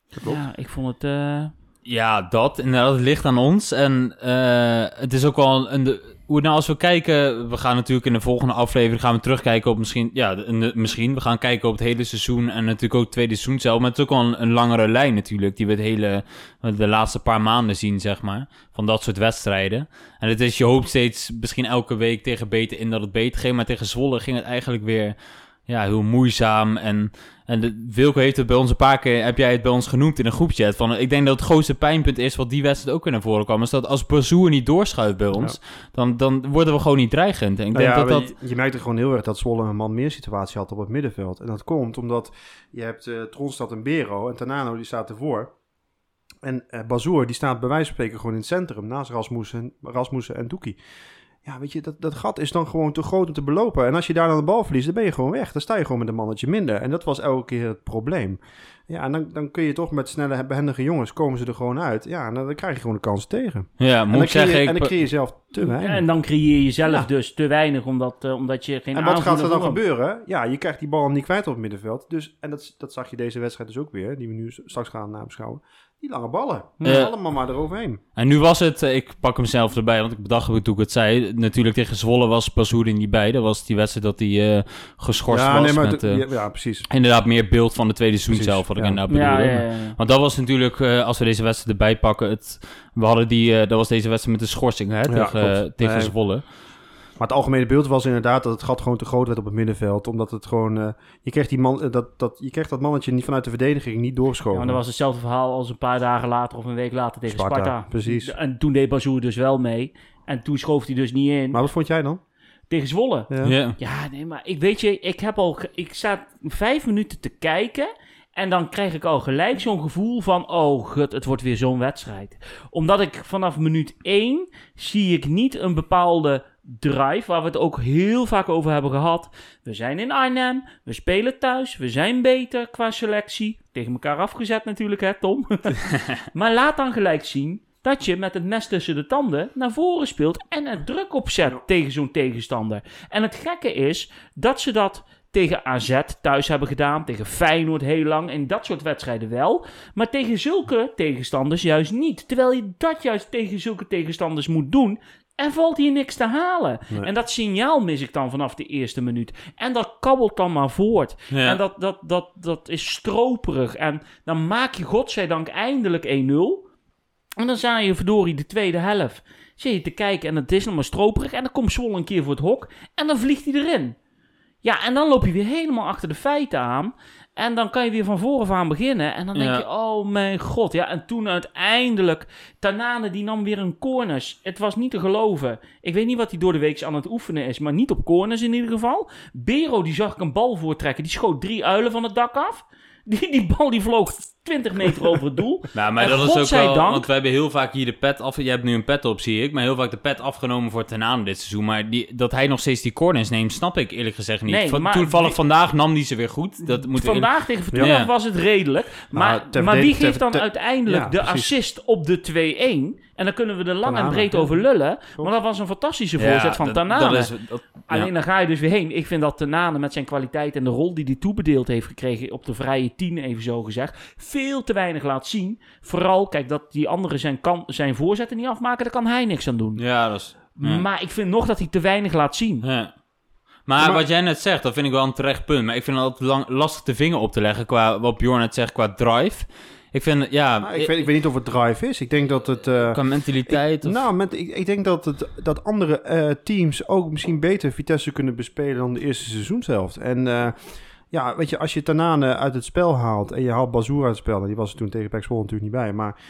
Dat klopt. ja ik vond het... eh, Ja, dat. Inderdaad, het ligt aan ons. En eh, het is ook wel een... De, hoe, nou, als we kijken... We gaan natuurlijk in de volgende aflevering... gaan we terugkijken op misschien... Ja, misschien. We gaan kijken op het hele seizoen... en natuurlijk ook het tweede seizoen zelf. Maar wel een, een langere lijn natuurlijk... die we het hele... de laatste paar maanden zien, zeg maar. Van dat soort wedstrijden. En het is... Je hoopt steeds misschien elke week tegen beter in dat het beter ging. Maar tegen Zwolle ging het eigenlijk weer... Ja, heel moeizaam. En, en de, Wilco heeft het bij ons een paar keer... heb jij het bij ons genoemd in een groepchat. Van, ik denk dat het grootste pijnpunt is... wat die wedstrijd ook weer naar voren kwam... is dat als Bazoer niet doorschuift bij ons... Dan, dan worden we gewoon niet dreigend. En ik Nou denk ja, dat dat... Je, je merkte gewoon heel erg dat Zwolle een man meer situatie had op het middenveld. En dat komt omdat je hebt eh Tronstad en Bero en Tanano die staat ervoor. En eh Bazoer die staat bij wijze van spreken gewoon in het centrum naast Rasmussen, Rasmussen en Doekie. Ja, weet je, dat, dat gat is dan gewoon te groot om te belopen. En als je daar dan de bal verliest, dan ben je gewoon weg. Dan sta je gewoon met een mannetje minder. En dat was elke keer het probleem. Ja, en dan, dan kun je toch met snelle, behendige jongens komen ze er gewoon uit. Ja, en dan, dan krijg je gewoon de kans tegen. Ja, En moet dan, creëer, zeggen... en dan Ik, creëer je zelf te weinig. en dan creëer je zelf Ja. dus te weinig, omdat, eh, omdat je geen En wat gaat er dan gebeuren? Ja, je krijgt die bal niet kwijt op het middenveld. Dus, en dat, dat zag je deze wedstrijd dus ook weer, die we nu straks gaan nabeschouwen. Die lange ballen. Ja. Allemaal maar eroverheen. en nu was het... eh, Ik pak hem zelf erbij, want ik bedacht het toen ik het zei. Natuurlijk tegen Zwolle was Bazoer er niet bij. Dat was die wedstrijd dat hij eh, geschorst ja, was. nee, maar met, eh, ja, ja, precies. Inderdaad, meer beeld van de tweede seizoen zelf, wat ik ja. inderdaad bedoelde. Ja, ja, ja, ja. Want dat was natuurlijk, eh, als we deze wedstrijd erbij pakken, het, we hadden die, eh, dat was deze wedstrijd met de schorsing hè, tegen, tegen Nee. Zwolle. Maar het algemene beeld was inderdaad dat het gat gewoon te groot werd op het middenveld. Omdat het gewoon... eh, je, kreeg die man, eh, dat, dat, je kreeg dat mannetje niet vanuit de verdediging niet Ja, doorschoven. maar dat was hetzelfde verhaal als een paar dagen later of een week later tegen Sparta, Sparta. precies. En toen deed Bazoer dus wel mee. En toen schoof hij dus niet in. Maar wat vond jij dan? Tegen Zwolle. Ja. Ja. Ja, nee, maar ik weet je, ik heb al, ik sta vijf minuten te kijken en dan krijg ik al gelijk zo'n gevoel van, oh gut, het wordt weer zo'n wedstrijd. Omdat ik vanaf minuut één zie ik niet een bepaalde drive, waar we het ook heel vaak over hebben gehad. We zijn in Arnhem, we spelen thuis, we zijn beter qua selectie. Tegen elkaar afgezet natuurlijk, hè Tom? maar laat dan gelijk zien dat je met het mes tussen de tanden naar voren speelt en er druk op zet tegen zo'n tegenstander. En het gekke is dat ze dat tegen AZ thuis hebben gedaan, tegen Feyenoord heel lang, en dat soort wedstrijden wel, maar tegen zulke tegenstanders juist niet. Terwijl je dat juist tegen zulke tegenstanders moet doen, en valt hier niks te halen. Nee. En dat signaal mis ik dan vanaf de eerste minuut. En dat kabbelt dan maar voort. Ja. En dat, dat, dat, dat is stroperig. En dan maak je godzijdank eindelijk 1-0. En dan sta je verdorie de tweede helft. Zit je te kijken en het is nog maar stroperig. En dan komt Zwolle een keer voor het hok. En dan vliegt hij erin. Ja, en dan loop je weer helemaal achter de feiten aan. En dan kan je weer van voren aan beginnen. En dan denk Ja. je, oh mijn god. Ja, en toen uiteindelijk, Tanane die nam weer een corners. Het was niet te geloven. Ik weet niet wat hij door de week aan het oefenen is, maar niet op corners in ieder geval. Bero, die zag ik een bal voortrekken. Die schoot drie uilen van het dak af. Die, die bal die vloog 20 meter over het doel. Nou, maar En dat is ook wel... Want wij hebben heel vaak hier de pet af... Je hebt nu een pet op, zie ik. Maar heel vaak de pet afgenomen voor Tenaan dit seizoen. Maar die, dat hij nog steeds die corners neemt, snap ik eerlijk gezegd niet. Nee, Van- Toevallig die- vandaag nam die ze weer goed. Dat moet Vandaag tegen Fortuna Ja. was het redelijk. Maar, Nou, ter maar wie geeft dan ter- uiteindelijk Ja, de precies. assist op de 2-1? En dan kunnen we er lang en breed over lullen. Maar dat was een fantastische voorzet van dat- Tanane. Dat is, dat, Alleen ja. dan ga je dus weer heen. Ik vind dat Tanane met zijn kwaliteit en de rol die hij toebedeeld heeft gekregen op de vrije tien, even zo gezegd, veel te weinig laat zien. Vooral, kijk, dat die anderen zijn, kan, zijn voorzetten niet afmaken, daar kan hij niks aan doen. Ja, dat is... ja. Maar ik vind nog dat hij te weinig laat zien. Ja. Maar, Maar- wat jij net zegt, dat vind ik wel een terecht punt. Maar ik vind het altijd lang, lastig de vinger op te leggen qua wat Bjorn net zegt qua drive. Ik vind, ja, Nou, ik, weet, ik weet niet of het drive is. Ik denk dat het... eh, qua mentaliteit. of- Nou, met, ik, ik denk dat, het, dat andere eh, teams ook misschien beter Vitesse kunnen bespelen dan de eerste seizoenshelft. En eh, ja, weet je, als je Tanane uit het spel haalt en je haalt Bazoer uit het spel, nou, die was er toen tegen Pek natuurlijk niet bij, maar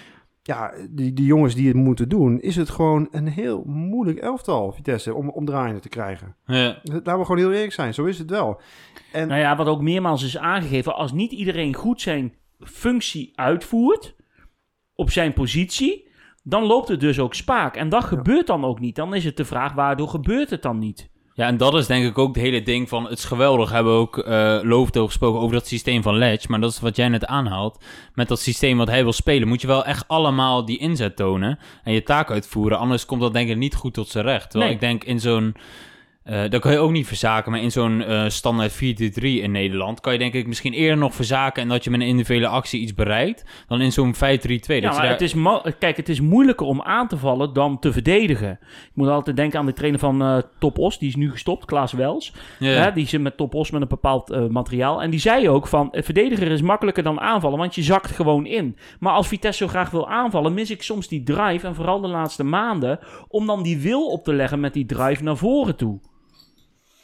ja, die, die jongens die het moeten doen, is het gewoon een heel moeilijk elftal, Vitesse, om, om draaiende te krijgen. Ja. Laten we gewoon heel eerlijk zijn, zo is het wel. En Nou ja, wat ook meermaals is aangegeven, als niet iedereen goed zijn functie uitvoert op zijn positie, dan loopt het dus ook spaak. En dat gebeurt dan ook niet. Dan is het de vraag, waardoor gebeurt het dan niet? Ja, en dat is denk ik ook het hele ding van... Het is geweldig, hebben we ook uh, Loofdo gesproken over dat systeem van Ledge. Maar dat is wat jij net aanhaalt. Met dat systeem wat hij wil spelen... moet je wel echt allemaal die inzet tonen... en je taak uitvoeren. Anders komt dat denk ik niet goed tot zijn recht. Terwijl Nee. ik denk in zo'n... Uh, dat kan je ook niet verzaken, maar in zo'n uh, standaard 4-3 in Nederland kan je denk ik misschien eerder nog verzaken en dat je met een individuele actie iets bereikt, dan in zo'n 5-3-2. Ja, maar daar... het is kijk, het is moeilijker om aan te vallen dan te verdedigen. Ik moet altijd denken aan de trainer van eh Top Os, die is nu gestopt, Klaas Wels. Ja. Die zit met Top Os met een bepaald eh, materiaal. En die zei ook van, eh, verdediger is makkelijker dan aanvallen, want je zakt gewoon in. Maar als Vitesse zo graag wil aanvallen, mis ik soms die drive, en vooral de laatste maanden, om dan die wil op te leggen met die drive naar voren toe.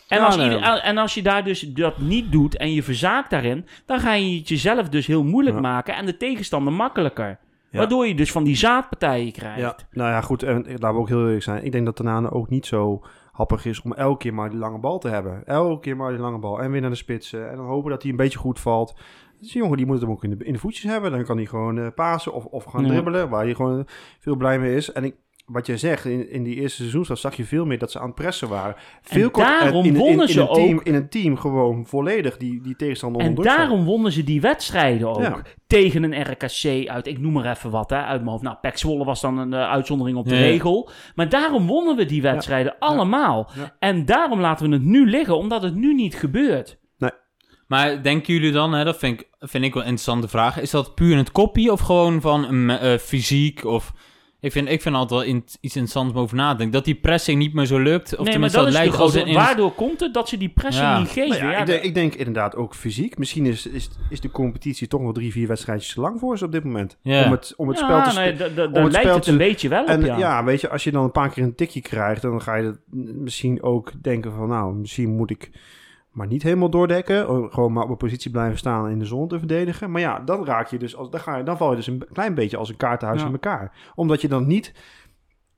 En, als nee. ieder- en als je daar dus dat niet doet en je verzaakt daarin, dan ga je het jezelf dus heel moeilijk maken en de tegenstander makkelijker. Ja. Waardoor je dus van die zaadpartijen krijgt. Ja, nou ja, goed. En laten we ook heel eerlijk zijn. Ik denk dat Tanane ook niet zo happig is om elke keer maar die lange bal te hebben. Elke keer maar die lange bal. En weer naar de spitsen. En dan hopen dat hij een beetje goed valt. Dus die jongen die moet hem ook in de, in de voetjes hebben. Dan kan hij gewoon eh pasen of, of gaan Ja. dribbelen. Waar hij gewoon veel blij mee is. En ik, wat jij zegt, in, in die eerste seizoensstart zag je veel meer dat ze aan het pressen waren. Veel kort- daarom in, in, wonnen in, ze een team, ook. in een team gewoon volledig die, die tegenstander En onder druk zetten. daarom wonnen ze die wedstrijden ook. Ja. Tegen een RKC uit, ik noem maar even wat, hè, uit mijn hoofd. Nou, Pek Zwolle was dan een eh, uitzondering op de Ja. regel. Maar daarom wonnen we die wedstrijden allemaal. Ja. En daarom laten we het nu liggen, omdat het nu niet gebeurt. Maar denken jullie dan, hè, dat vind ik, vind ik wel een interessante vraag, is dat puur het kopie of gewoon van een eh, fysiek of... Ik vind, ik vind altijd wel in, iets interessants om over na te denken. Dat die pressing niet meer zo lukt. Of nee, maar dat lijkt als grote... in... Waardoor komt het dat ze die pressing Ja. niet geven? Nou ja, Ja, ik, denk, ik denk inderdaad ook fysiek. Misschien is, is, is de competitie toch wel drie, vier wedstrijdjes te lang voor ze op dit moment. Ja. Om het, om het ja, spel te spelen. daar lijkt het een beetje wel op, En ja. ja. weet je, als je dan een paar keer een tikje krijgt, dan ga je misschien ook denken van, nou, misschien moet ik maar niet helemaal doordekken. Oh, Gewoon maar op een positie blijven staan en in de zon te verdedigen. Maar ja, dan raak je dus, als, dan, ga je, dan val je dus een klein beetje als een kaartenhuis Ja. in elkaar. Omdat je dan niet,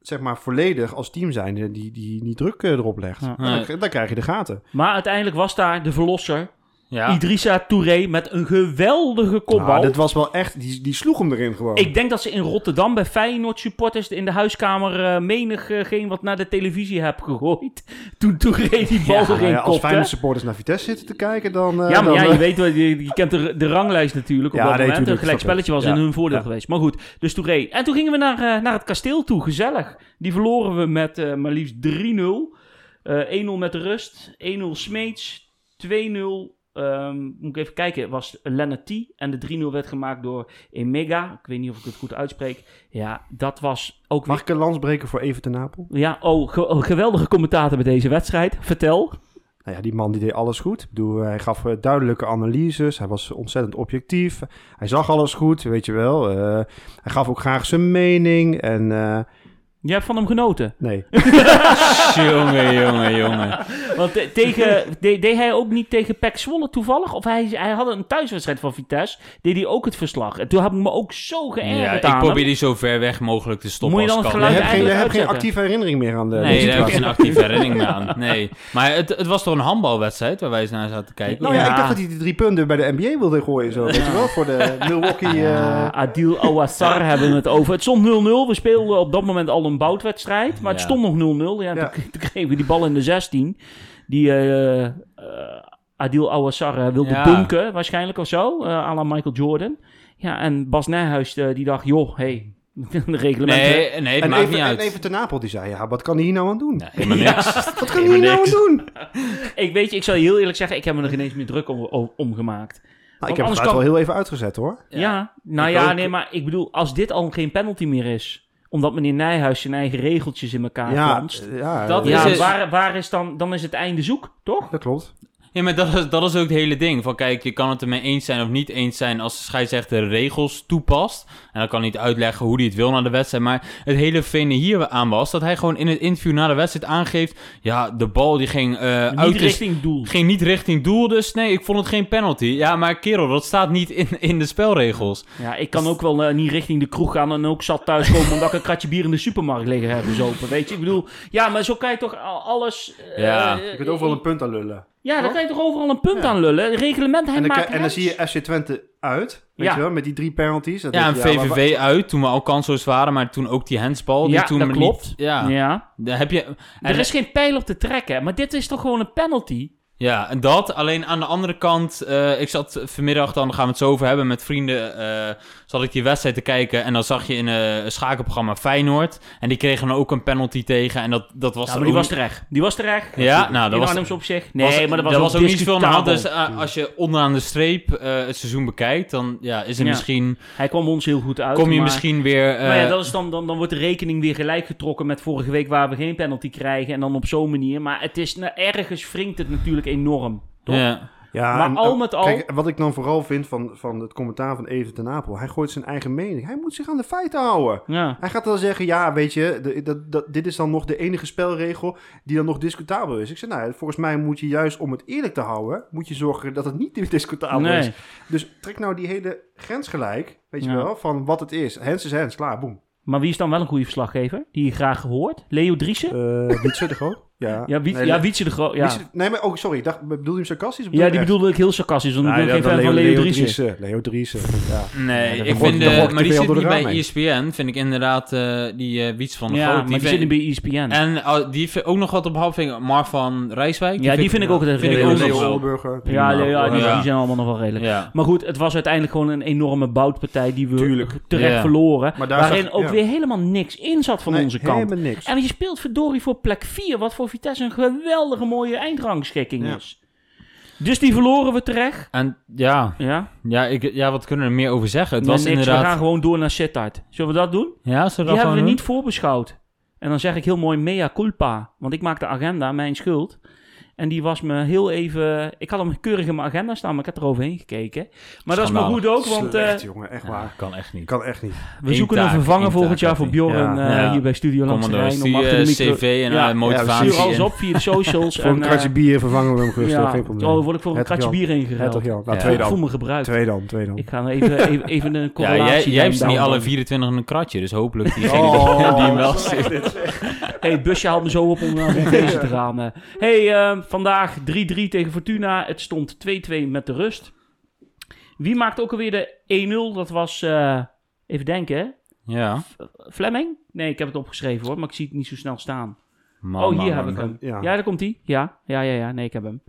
zeg maar, volledig als team zijnde die, die, die druk eh, erop legt. Ja. En dan, dan krijg je de gaten. Maar uiteindelijk was daar de verlosser, ja. Idrissa Touré, met een geweldige kopbal. Ah, dit was wel echt, die, die sloeg hem erin gewoon. Ik denk dat ze in Rotterdam bij Feyenoord supporters in de huiskamer eh menig geen wat naar de televisie heb gegooid. Toen, reed die bal Ja, erin nou ja, als kopte. Feyenoord supporters naar Vitesse zitten te kijken, dan... eh, ja, maar dan, ja, eh, je weet wel, je, je kent de, de ranglijst natuurlijk op Ja, dat nee, moment. een gelijk spelletje was Ja. in hun voordeel Ja. geweest. Maar goed, dus Touré. En toen gingen we naar, naar het kasteel toe, gezellig. Die verloren we met eh, maar liefst 3-0. Eh 1-0 met de rust, 1-0 Smeets, 2-0... ehm, moet ik even kijken, was Lennart T. En de 3-0 werd gemaakt door Emega. Ik weet niet of ik het goed uitspreek. Ja, dat was ook weer Mag ik een lans breken voor Even ten Napel? ja, oh, ge- oh, geweldige commentator bij deze wedstrijd. Vertel. Nou ja, die man die deed alles goed. Ik bedoel, hij gaf eh, duidelijke analyses. Hij was ontzettend objectief. Hij zag alles goed, weet je wel. Eh, hij gaf ook graag zijn mening. En eh, Je hebt van hem genoten. nee, jongen, jongen, jongen. Want te- tegen, de- deed hij ook niet tegen Pek Zwolle toevallig? Of hij, hij had een thuiswedstrijd van Vitesse. Deed hij ook het verslag. En toen heb ik me ook zo Ja, geërgerd ik aan probeer hem. die zo ver weg mogelijk te stoppen Moet je als dan kan. het je geluid hebt geen, je hebt geen actieve herinnering meer aan de Nee, daar heb ik geen actieve herinnering meer aan. Nee. Maar het, het was toch een handbalwedstrijd waar wij eens naar zaten te kijken? Nou ja, Ja. ik dacht dat hij die drie punten bij de NBA wilde gooien. Zo, weet je wel, voor de Milwaukee... Ja, eh, Adil Awassar hebben we het over. Het stond 0-0. We speelden op dat moment al een boutwedstrijd. Maar het stond nog 0-0. Ja, Ja. Toen, toen kregen we die bal in de 16. Die eh, eh, Adil Awassar eh, wilde Ja. dunken, waarschijnlijk of zo. eh à la Michael Jordan. Ja, en Bas Nijhuis die dacht, joh, hey, de reglementen. Nee, nee, maakt even, niet en uit. even ten Napel, die zei, ja, wat kan hij hier nou aan doen? Nee, helemaal niks. Wat kan hij hier nou aan doen? Ik weet je, ik zal je heel eerlijk zeggen, ik heb me er geen eens meer druk om, om, om gemaakt. Nou, ik heb het geluid wel heel even uitgezet, hoor. Ja, nou ik ja, ook. nee, maar ik bedoel, als dit al geen penalty meer is, omdat meneer Nijhuis zijn eigen regeltjes in elkaar Ja, flanst. ja, Dat eh, is Ja, het. waar, waar is dan, dan is het einde zoek, toch? dat klopt. Ja, maar dat is, dat is ook het hele ding. Van kijk, je kan het ermee eens zijn of niet eens zijn als de scheidsrechter de regels toepast. En dan kan hij niet uitleggen hoe hij het wil na de wedstrijd. Maar het hele fene hier aan was dat hij gewoon in het interview na de wedstrijd aangeeft... Ja, de bal die ging eh Niet uit richting doel. Ging niet richting doel, dus nee, ik vond het geen penalty. Ja, maar kerel, dat staat niet in, in de spelregels. Ja, ik kan ook wel eh, niet richting de kroeg gaan en ook zat thuiskomen omdat ik een kratje bier in de supermarkt liggen heb bezopen. Weet je, ik bedoel, ja, maar zo kan je toch al- alles. eh, Ja. Je kunt overal een punt aan lullen. Ja, dan kan je toch overal een punt aan lullen. Het reglement, hij En dan, maakt en dan zie je FC Twente uit, weet Ja. je wel, met die drie penalties. Dat Ja, en denk je, maar- VVV uit, toen we al kansloos waren, maar toen ook die handsbal. Die Ja, toen dat klopt. Niet, ja, Ja. Daar heb je... Er is geen pijl op te trekken, maar dit is toch gewoon een penalty? Ja, en dat. Alleen aan de andere kant, eh, ik zat vanmiddag, dan gaan we het zo over hebben, met vrienden, eh zat ik die wedstrijd te kijken en dan zag je in eh, een schakelprogramma Feyenoord. En die kregen dan ook een penalty tegen en dat, dat was Ja, maar die ook was terecht. Die was terecht. Ja, nou, dat was- Arnhems op zich. Nee, was- maar dat was, ook ook niet zoveel aan de hand. Dus discutabel. eh, als je onderaan de streep het seizoen bekijkt, dan ja, is er Ja. misschien, Hij kwam ons heel goed uit. kom je maar- misschien weer... maar ja, dat is dan, dan, dan wordt de rekening weer gelijk getrokken met vorige week waar we geen penalty krijgen. En dan op zo'n manier. Maar het is, nou, ergens wringt het natuurlijk enorm. Toch? ja. Ja, Maar en, al eh, met al- Kijk, wat ik dan vooral vind van, van het commentaar van Even ten Apel. Hij gooit zijn eigen mening. Hij moet zich aan de feiten houden. Ja. Hij gaat dan zeggen, ja, weet je, de- dat, dat, dit is dan nog de enige spelregel die dan nog discutabel is. Ik zeg, nou, volgens mij moet je juist om het eerlijk te houden, moet je zorgen dat het niet discutabel Nee. is. Dus trek nou die hele grens gelijk, weet je Ja. wel, van wat het is. Hens is hens, klaar, boem. Maar wie is dan wel een goede verslaggever? Die je graag hoort? Leo Driessen? Uh, Wietse de Groot? Ja, ja, Wiet, Nee, ja Wietse de Groot. Ja. Wietse- nee, maar, oh, sorry, ik dacht, bedoel je hem sarcastisch? ja, die echt? bedoelde ik heel sarcastisch. Want ik Nee, ben geen fan dat van Leo- Leo Leo Driessen. Driessen. Leo Driessen, ja. Nee, ik vind, wordt maar die zit niet de bij. ESPN, vind ik inderdaad eh, die eh Wiets van de Ja, Groot. die zit niet bij E ESPN. En uh, die vind ook nog wat op half vinger. Mark van Rijswijk. ja, die vind ik ook het ik redelijk. ook Leo. Ja, die, zijn allemaal nog wel redelijk. Maar goed, het was uiteindelijk gewoon een enorme boutpartij die we terecht verloren. Waarin ook weer helemaal niks in zat van onze kant. helemaal niks. En je speelt verdorie voor plek 4, wat voor Vitesse een geweldige mooie eindrangschikking Ja. is. Dus die verloren we terecht. En ja, Ja, ja, ik, ja, wat kunnen we er meer over zeggen? Het Nee, was niks, we inderdaad... gaan gewoon door naar Sittard. Zullen we dat doen? Ja, zullen we Die hebben we niet voorbeschouwd. En dan zeg ik heel mooi mea culpa. Want ik maak de agenda, mijn schuld. En die was me heel even... Ik had hem keurig in mijn agenda staan, maar ik heb er overheen gekeken. Maar dat is me goed ook, want eh, Slecht, jongen, echt waar. Ja, kan echt niet. Kan echt niet. we Eén zoeken taak, een vervanger volgend jaar voor. Bjorn Ja. eh, Ja. hier bij Studio Langs. Om stuur achter de micro... cv en Ja, eh, motivatie. Stuur alles op via de socials. Voor en, een kratje eh, bier vervangen we hem gerust. ja, wel, geen probleem. oh, word ik voor een kratje bier ingeruild. Jan. Nou, Ja. twee Ik voel dan. me gebruikt. Twee dan, twee dan. Ik ga even, even, even een Ja, correlatie jij, jij hebt niet alle 24 in een kratje, dus hopelijk die, Oh, die hem wel zit. hey, het busje haalt me zo op om naar deze te gaan. eh. Vandaag 3-3 tegen Fortuna. Het stond 2-2 met de rust. Wie maakt ook alweer de 1-0? Dat was, eh, even denken? Ja. Fleming? Nee, ik heb het opgeschreven hoor, maar ik zie het niet zo snel staan. Man, oh, hier man, heb man. ik hem. Ja. Ja, daar komt hij. Ja, ja, ja, ja. Nee, ik heb hem.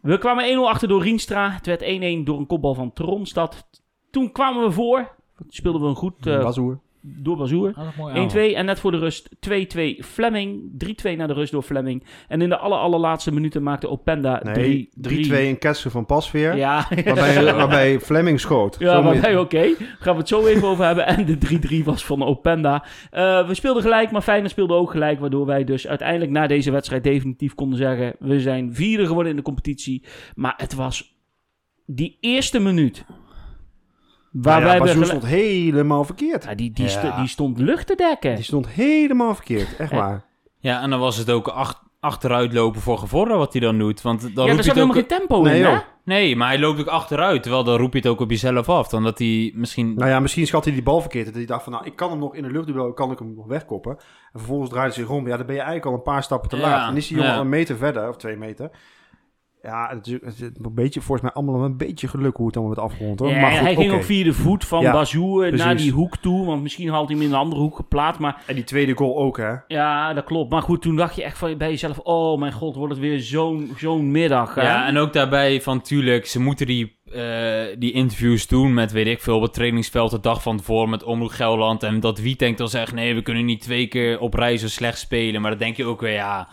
We kwamen 1-0 achter door Rienstra. Het werd 1-1 door een kopbal van Tronstad. Toen kwamen we voor. Speelden we een goed eh, Bazoer. Door Bazoer. 1-2 Ah, en net voor de rust 2-2 Fleming. 3-2 naar de rust door Fleming. En in de aller, allerlaatste minuten maakte Openda 3-3. Nee, 3-2 in Ketsen van Pasveer. Ja, Waarbij, waarbij Fleming schoot. Ja, waarbij oké. Gaan we het zo even over hebben. En de 3-3 was van Openda. Eh, we speelden gelijk, maar Feyenoord speelde ook gelijk. Waardoor wij dus uiteindelijk na deze wedstrijd definitief konden zeggen... we zijn vierde geworden in de competitie. Maar het was die eerste minuut... Waarbij Nou ja, stond helemaal verkeerd. Ja, die, die, Ja. sto- die stond lucht te dekken. Die stond helemaal verkeerd. Echt Eh, waar. Ja, en dan was het ook ach- achteruit lopen voor Gevorderen wat hij dan doet. Want dan ja, er je zat helemaal ook... geen tempo Nee, in, hè? Nee, maar hij loopt ook achteruit. Terwijl dan roep je het ook op jezelf af. Dan dat hij misschien... Nou ja, misschien schat hij die bal verkeerd. Dat hij dacht van, nou, ik kan hem nog in de luchtduel, kan ik hem nog wegkoppen. En vervolgens draait hij zich om. Ja, dan ben je eigenlijk al een paar stappen te Ja, laat. En is die jongen ja. al een meter verder, of twee meter. Ja, het is, het is een beetje, volgens mij allemaal een beetje geluk hoe het allemaal werd afgerond. Hoor. Ja, maar goed, hij ging ook via de voet van Ja, Bazoer naar die hoek toe. Want misschien had hij hem in een andere hoek geplaatst. Maar En die tweede goal ook, hè. ja, dat klopt. Maar goed, toen dacht je echt van, bij jezelf... Oh mijn god, wordt het weer zo'n zo'n middag. Hè? Ja, en ook daarbij van, tuurlijk, ze moeten die, eh, die interviews doen met, weet ik veel, op het trainingsveld de dag van tevoren met Omroep Gelderland. En dat wie denkt dan zegt, nee, we kunnen niet twee keer op rij zo slecht spelen. Maar dan denk je ook weer, ja,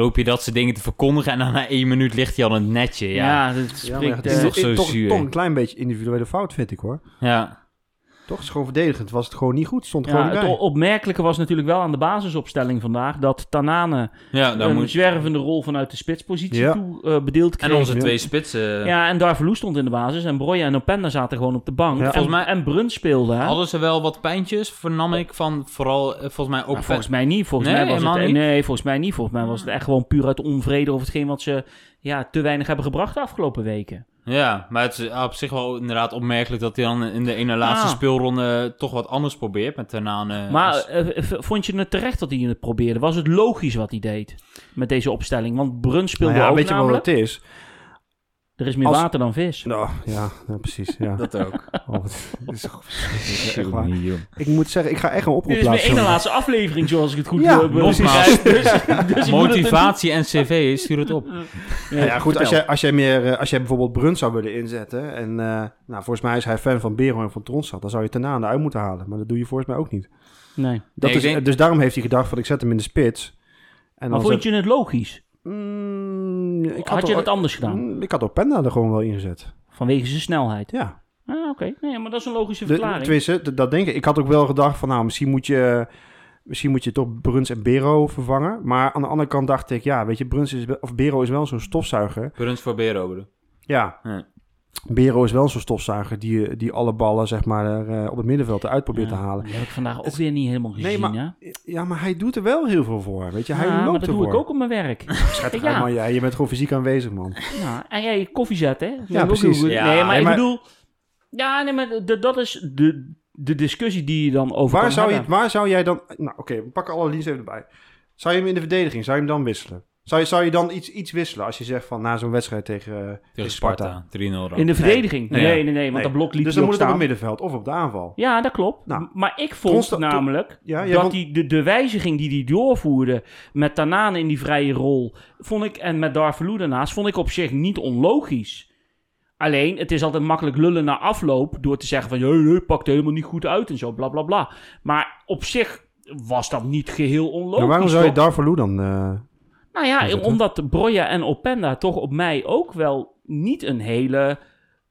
loop je dat soort dingen te verkondigen en dan na één minuut ligt hij al het netje. Ja, Ja, dat Ja, het is eh, toch zo toch, zuur. toch een klein beetje individuele fout, vind ik hoor. ja. Toch? Het is gewoon verdedigend. Was het gewoon niet goed. Stond er Ja, gewoon niet het bij. opmerkelijke was natuurlijk wel aan de basisopstelling vandaag dat Tanane Ja, daar een moet zwervende rol vanuit de spitspositie Ja. toe eh, bedeeld kreeg. En onze twee spitsen. Ja, en Darvalu stond in de basis en Broja en Openda zaten gewoon op de bank. Ja. En, Volgens mij- en Bruns speelde, hè? Hadden ze wel wat pijntjes, vernam ik, van vooral eh, volgens mij ook... Nou, volgens mij niet. Volgens Nee, mij was het, niet. Nee, volgens mij niet. Volgens mij was het echt gewoon puur uit onvrede over hetgeen wat ze ja, te weinig hebben gebracht de afgelopen weken. Ja, maar het is op zich wel inderdaad opmerkelijk dat hij dan in de ene laatste Ah. speelronde toch wat anders probeert met Tanane. Maar Dus- eh, vond je het terecht dat hij het probeerde? Was het logisch wat hij deed met deze opstelling? Want Bruns speelde Nou ja, ook weet je wat het is? Er is meer Als- water dan vis. Nou, ja, ja, precies. Ja. dat ook. Oh, dit is echt waar. Ik moet zeggen, ik ga echt een oproep Dit is mijn ene laatste aflevering, zoals ik het goed Ja, eh. Dus, dus het- Motivatie en cv, stuur het op. Ja, ja, goed, als jij, als, jij meer, eh, als jij bijvoorbeeld Bruns zou willen inzetten... en eh, nou, volgens mij is hij fan van Bero en van Tronstad... dan zou je Tanane uit moeten halen. Maar dat doe je volgens mij ook niet. Nee. Dat Nee, is, denk- Dus daarom heeft hij gedacht van ik zet hem in de spits. En Maar vond zet- je het logisch? Mm, ik Had je het anders gedaan? Mm, Ik had Openda er gewoon wel ingezet. Vanwege zijn snelheid. Ja. Ah, oké. Nee, maar dat is een logische De, verklaring. tenminste, dat denk ik. Ik had ook wel gedacht van nou, misschien moet je... Misschien moet je toch Bruns en Bero vervangen. Maar aan de andere kant dacht ik, ja, weet je, Bruns is, wel- of Bero is wel zo'n stofzuiger. Bruns voor Bero bedoel. Ja, Ja. Bero is wel zo'n stofzuiger die, die alle ballen zeg maar er, eh, op het middenveld eruit probeert te halen. Die heb ik vandaag ook weer niet helemaal gezien, Nee, maar- hè? Ja, maar hij doet er wel heel veel voor, weet je. Hij ja, loopt maar dat ervoor. doe ik ook op mijn werk. Schat, Ja. man, ja, je bent gewoon fysiek aanwezig, man. Ja, en jij koffie zetten, hè? Dat Ja, precies. nee, maar nee, ik maar- bedoel... Ja, nee, maar dat is de, de discussie die je dan over Waar kan zou, je, waar zou jij dan... Nou, oké, we pakken alle leads even erbij. Zou je hem in de verdediging, zou je hem dan wisselen? Zou je, zou je dan iets, iets wisselen als je zegt van na zo'n wedstrijd tegen, eh, tegen, Tegen Sparta? Sparta. 3-0 dan. In de verdediging? Nee. Nee, Nee. nee, nee, want Nee. dat blok liet Dus dan moet het op het middenveld of op de aanval. Ja, dat klopt. Nou, maar ik vond namelijk Ja, dat vond- die, de, de wijziging die hij doorvoerde met Tanane in die vrije rol, vond ik, en met Darvalu daarnaast, vond ik op zich niet onlogisch. Alleen, het is altijd makkelijk lullen na afloop door te zeggen van, nee, pakt helemaal niet goed uit en zo, bla bla bla. Maar op zich was dat niet geheel onlogisch. Maar waarom zou je? Darvalu dan... eh, Nou ja, omdat Broja en Openda toch op mij ook wel niet een hele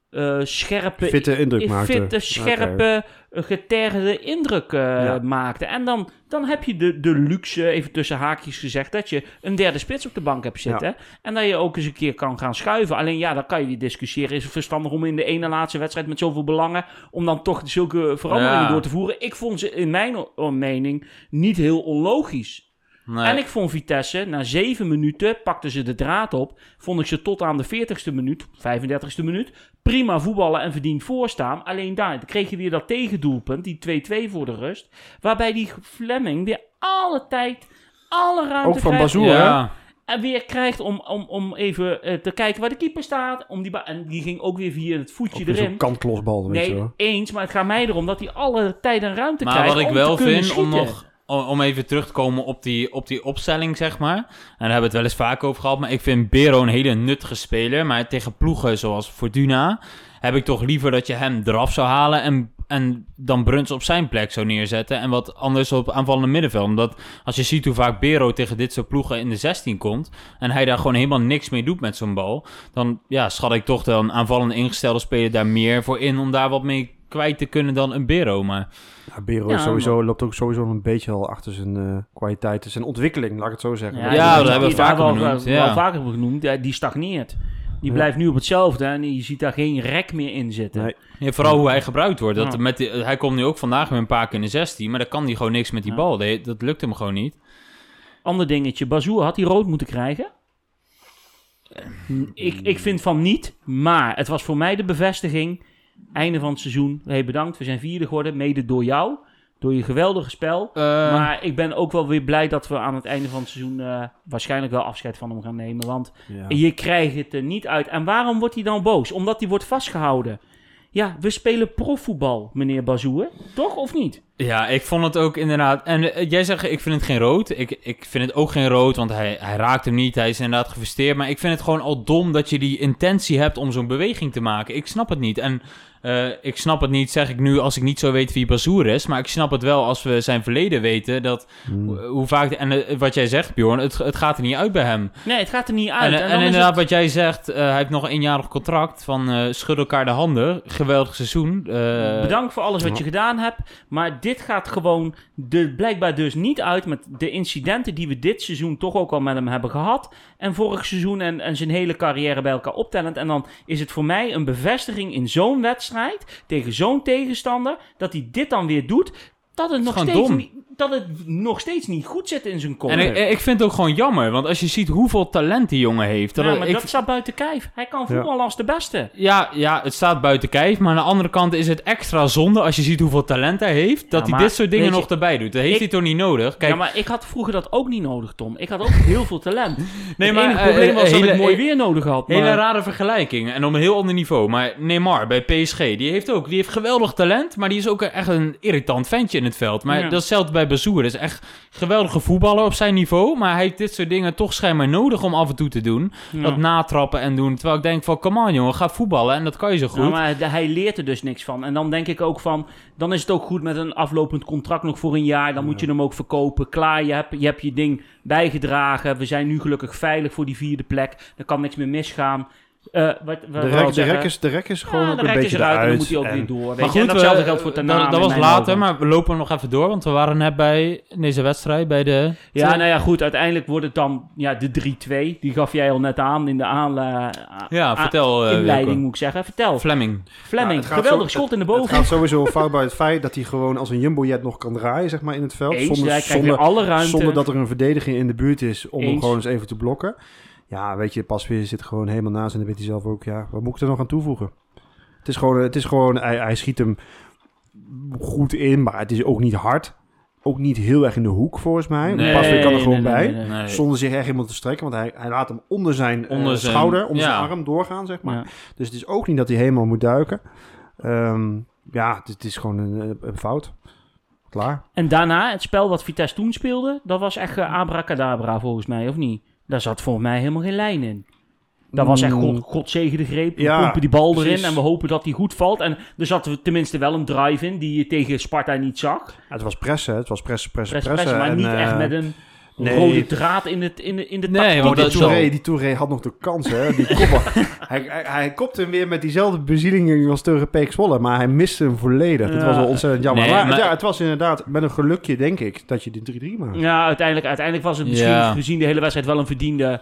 eh, scherpe, fitte indruk maakten? fitte, scherpe, eh, getergde indruk eh, Ja. maakte. En dan, dan heb je de, de luxe, even tussen haakjes gezegd, dat je een derde spits op de bank hebt zitten. En dat je ook eens een keer kan gaan schuiven. Alleen ja, dan kan je die discussiëren. Is het verstandig om in de ene laatste wedstrijd met zoveel belangen, om dan toch zulke veranderingen Ja. door te voeren? Ik vond ze in mijn mening niet heel onlogisch. Nee. En ik vond Vitesse, na zeven minuten pakten ze de draad op. Vond ik ze tot aan de 40ste minuut, 35ste minuut, prima voetballen en verdiend voorstaan. Alleen daar kreeg je weer dat tegendoelpunt, die 2-2 voor de rust. Waarbij die Fleming weer alle tijd, alle ruimte Ook van. Bazoer, ja. En weer krijgt om, om, om even eh, te kijken waar de keeper staat. Om die en die ging ook weer via het voetje erin. zo'n kantklosbal, weet je Nee, wel. eens, maar het gaat mij erom dat hij alle tijd en ruimte Maar krijgt wat ik om wel te kunnen vind, om, schieten. nog, om, even terug te komen op die, op die opstelling, zeg maar. En daar hebben we het wel eens vaak over gehad. Maar ik vind Bero een hele nuttige speler. Maar tegen ploegen zoals Fortuna heb ik toch liever dat je hem eraf zou halen. En, en dan Bruns op zijn plek zou neerzetten. En wat anders op aanvallende middenveld. Omdat als je ziet hoe vaak Bero tegen dit soort ploegen in de 16 komt. En hij daar gewoon helemaal niks mee doet met zo'n bal. Dan ja, schat ik toch dan aanvallende ingestelde speler daar meer voor in. Om daar wat mee kwijt te kunnen dan een Bero. Maar Ja, Bero Ja, is sowieso, loopt ook sowieso een beetje al achter zijn eh, kwaliteiten, zijn ontwikkeling, laat ik het zo zeggen. Ja, die- dat die- hebben we die- vaker ja. wel vaker genoemd. Ja, Die stagneert. Die Ja. blijft nu op hetzelfde en je ziet daar geen rek meer in zitten. Nee. Ja, vooral hoe hij gebruikt wordt. Dat Ja. met die- hij komt nu ook vandaag weer een paar keer in de 16, maar dan kan hij gewoon niks met die Ja. bal. Dat, dat lukt hem gewoon niet. Ander dingetje. Bazoer had hij rood moeten krijgen? Ik, ik vind van niet, maar het was voor mij de bevestiging. Einde van het seizoen. Hey, bedankt, we zijn vierde geworden. Mede door jou. Door je geweldige spel. Eh, Maar ik ben ook wel weer blij dat we aan het einde van het seizoen eh, waarschijnlijk wel afscheid van hem gaan nemen. Want Ja. je krijgt het er niet uit. En waarom wordt hij dan boos? Omdat hij wordt vastgehouden. Ja, we spelen profvoetbal, meneer Bazoer. Toch of niet? Ja, ik vond het ook inderdaad. En eh, jij zegt, ik vind het geen rood. Ik, ik vind het ook geen rood, want hij, hij raakt hem niet. Hij is inderdaad gefrustreerd. Maar ik vind het gewoon al dom dat je die intentie hebt om zo'n beweging te maken. Ik snap het niet. En eh, ik snap het niet, zeg ik nu, als ik niet zo weet wie Bazoer is. Maar ik snap het wel als we zijn verleden weten. Dat, Hmm. hoe- hoe vaak. En eh, wat jij zegt, Bjorn, het, het gaat er niet uit bij hem. Nee, het gaat er niet En, uit. en, dan is inderdaad, het- wat jij zegt, eh, hij heeft nog een eenjarig contract van eh schud elkaar de handen. Geweldig seizoen. Eh, Bedankt voor alles wat je gedaan hebt. Maar dit gaat gewoon de, blijkbaar dus niet uit met de incidenten die we dit seizoen toch ook al met hem hebben gehad. En vorig seizoen en, en zijn hele carrière bij elkaar optellend. En dan is het voor mij een bevestiging in zo'n wedstrijd tegen zo'n tegenstander. Dat hij dit dan weer doet. Dat het, nog steeds, dom. niet, dat het nog steeds niet goed zit in zijn kop. En ik, ik vind het ook gewoon jammer, want als je ziet hoeveel talent die jongen heeft. Dat ja, maar ik, dat staat buiten kijf. Hij kan voetballen als de beste. ja, ja, het staat buiten kijf, maar aan de andere kant is het extra zonde als je ziet hoeveel talent hij heeft, dat Ja, hij dit soort dingen je, nog erbij doet. Dat heeft ik- hij toch niet nodig? Kijk, ja, maar ik had vroeger dat ook niet nodig, Tom. Ik had ook heel veel talent. nee, het maar enige eh, probleem eh, was dat hele- ik mooi eh, weer nodig had. Hele rare vergelijking en op een heel ander niveau. Maar Neymar bij PSG, die heeft ook die heeft geweldig talent, maar die is ook echt een irritant ventje in het veld. Maar Ja. dat is hetzelfde bij Bazoer. Dat is echt geweldige voetballer op zijn niveau, maar hij heeft dit soort dingen toch schijnbaar nodig om af en toe te doen. Ja. Dat natrappen en doen. Terwijl ik denk van, come on jongen, ga voetballen en dat kan je zo goed. Ja, maar hij leert er dus niks van. En dan denk ik ook van, dan is het ook goed met een aflopend contract nog voor een jaar. Dan moet je hem ook verkopen. Klaar, je hebt je, hebt je ding bijgedragen. We zijn nu gelukkig veilig voor die vierde plek. Er kan niks meer misgaan. Eh, wat, wat De rek, de, is, de rek is gewoon Ja, ook de een beetje eruit en dan eruit. moet hij ook en- weer door. Weet Maar je? goed, en datzelfde we- geldt voor dat, Tanane dat was later, ogen. maar we lopen nog even door, want we waren net bij in deze wedstrijd, bij de... Ja, nou ja, goed. Uiteindelijk wordt het dan ja, de 3-2. Die gaf jij al net aan in de aanla- Ja, vertel eh, inleiding, moet ik zeggen. Vertel. Fleming. Fleming, Ja, het geweldig zo- schot in de Het boven. gaat sowieso fout bij het feit dat hij gewoon als een jumbojet nog kan draaien zeg maar, in het veld. Eens, zonder, zonder, alle ruimte. zonder dat er een verdediger in de buurt is om hem gewoon eens even te blokken. Ja, weet je, Pasveer zit gewoon helemaal naast en dan weet hij zelf ook, ja, wat moet ik er nog aan toevoegen? Het is gewoon, het is gewoon hij, hij schiet hem goed in, maar het is ook niet hard. Ook niet heel erg in de hoek volgens mij. Nee, Pasveer kan er gewoon nee, nee, bij. nee, nee. Nee. Zonder zich echt helemaal te strekken, want hij, hij laat hem onder zijn, eh, Onder zijn- schouder, onder ja. zijn arm doorgaan, zeg maar. Ja. Dus het is ook niet dat hij helemaal moet duiken. Ehm, ja, het, het is gewoon een, een fout. Klaar. En daarna, het spel wat Vitesse toen speelde, dat was echt eh, abracadabra volgens mij, of niet? Daar zat volgens mij helemaal geen lijn in. Dat was echt God, God zegen de greep. We Ja, pompen die bal erin precies. en we hopen dat die goed valt. En er zat tenminste wel een drive in die je tegen Sparta niet zag. Ja, het was pressen, het was pressen, pressen, Press, pressen. press, maar en, niet echt eh, met een nee. rode draad in, het, in de, in de Nee, tactiek. want Die Touré, die Touré had nog de kans, hè. Die hij, hij, hij kopte hem weer met diezelfde bezieling als tegen Peek Zwolle, maar hij miste hem volledig. Dat Ja. was wel ontzettend jammer. Nee, maar, maar- ja, het was inderdaad met een gelukje, denk ik, dat je de 3-3 maakt. Ja, uiteindelijk, uiteindelijk was het misschien Ja. gezien de hele wedstrijd wel een verdiende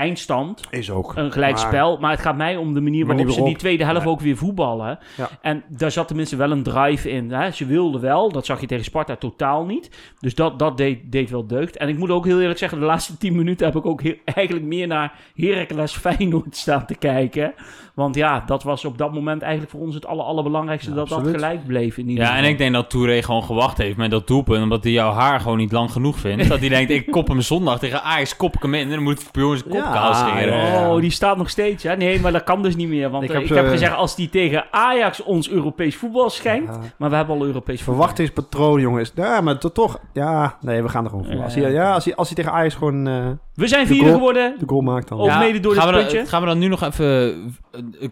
eindstand. Is ook. Een gelijk Maar- spel. Maar het gaat mij om de manier waarop ze die tweede helft Ja. ook weer voetballen. Ja. En daar zat tenminste wel een drive in. Hè? Ze wilden wel. Dat zag je tegen Sparta totaal niet. Dus dat, dat deed, deed wel deugd. En ik moet ook heel eerlijk zeggen, de laatste tien minuten heb ik ook heel- eigenlijk meer naar Heracles Feyenoord staan te kijken. Want ja, dat was op dat moment eigenlijk voor ons het aller, allerbelangrijkste Ja, dat dat gelijk bleef. In ieder Ja, en ik denk dat Touré gewoon gewacht heeft met dat doelpunt, omdat hij jouw haar gewoon niet lang genoeg vindt. dat hij denkt, ik kop hem zondag tegen Ajax, kop ik hem in en dan moet zijn kop Ja, kaal scheren. ja. Oh, die staat nog steeds. Hè? Nee, maar dat kan dus niet meer. Want Ik ik heb heb, ik heb ze- gezegd, als die tegen Ajax ons Europees voetbal schenkt... Maar we hebben al Europees voetbal. Verwachtingspatroon, jongens. Ja, maar to- toch. Ja, nee, we gaan er gewoon voor. Als hij, ja. als hij, als hij tegen Ajax gewoon eh, We zijn De vierde goal- geworden. de goal maakt, dan. Ook mede door gaan dit puntje? Dan, gaan we dan nu nog even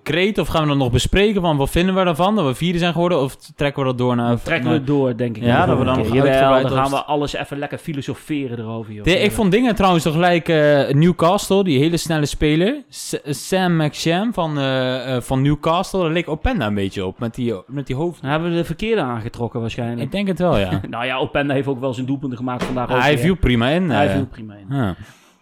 kreet of gaan we dan nog bespreken van wat vinden we ervan dat we vierde zijn geworden of trekken we dat door naar... Trekken we naar- het door, denk ik. Ja, dat we dan gaan we alles even lekker filosoferen erover, joh. De- ik vond dingen trouwens toch gelijk eh, Newcastle, die hele snelle speler. Sam McSham van, eh, eh, van Newcastle, daar leek Openda een beetje op met die, met die hoofd. Dan hebben we de verkeerde aangetrokken waarschijnlijk. Ik denk het wel, ja. nou ja, Openda heeft ook wel zijn doelpunten gemaakt vandaag. ook hij weer. viel prima in. Hij eh. viel prima in. Ja.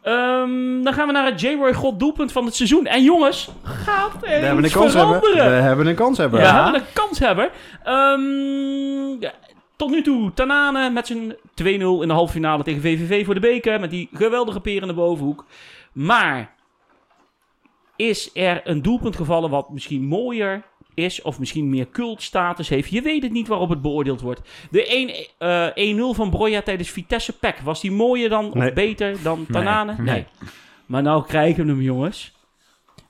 Ehm, dan gaan we naar het J-Roy God doelpunt van het seizoen. En jongens, gaat er we hebben een iets kans hebben. We hebben een kans hebben. We Ja. hebben een kans hebben. Ehm, ja, tot nu toe Tanane met zijn 2-0 in de halve finale tegen VVV voor de beker. Met die geweldige peer in de bovenhoek. Maar is er een doelpunt gevallen wat misschien mooier is of misschien meer cultstatus heeft? Je weet het niet waarop het beoordeeld wordt. De 1, eh, 1-0 van Broja tijdens Vitesse Pek. Was die mooier dan Nee. of beter dan Nee, Tanane? nee. Maar nou krijgen we hem, jongens.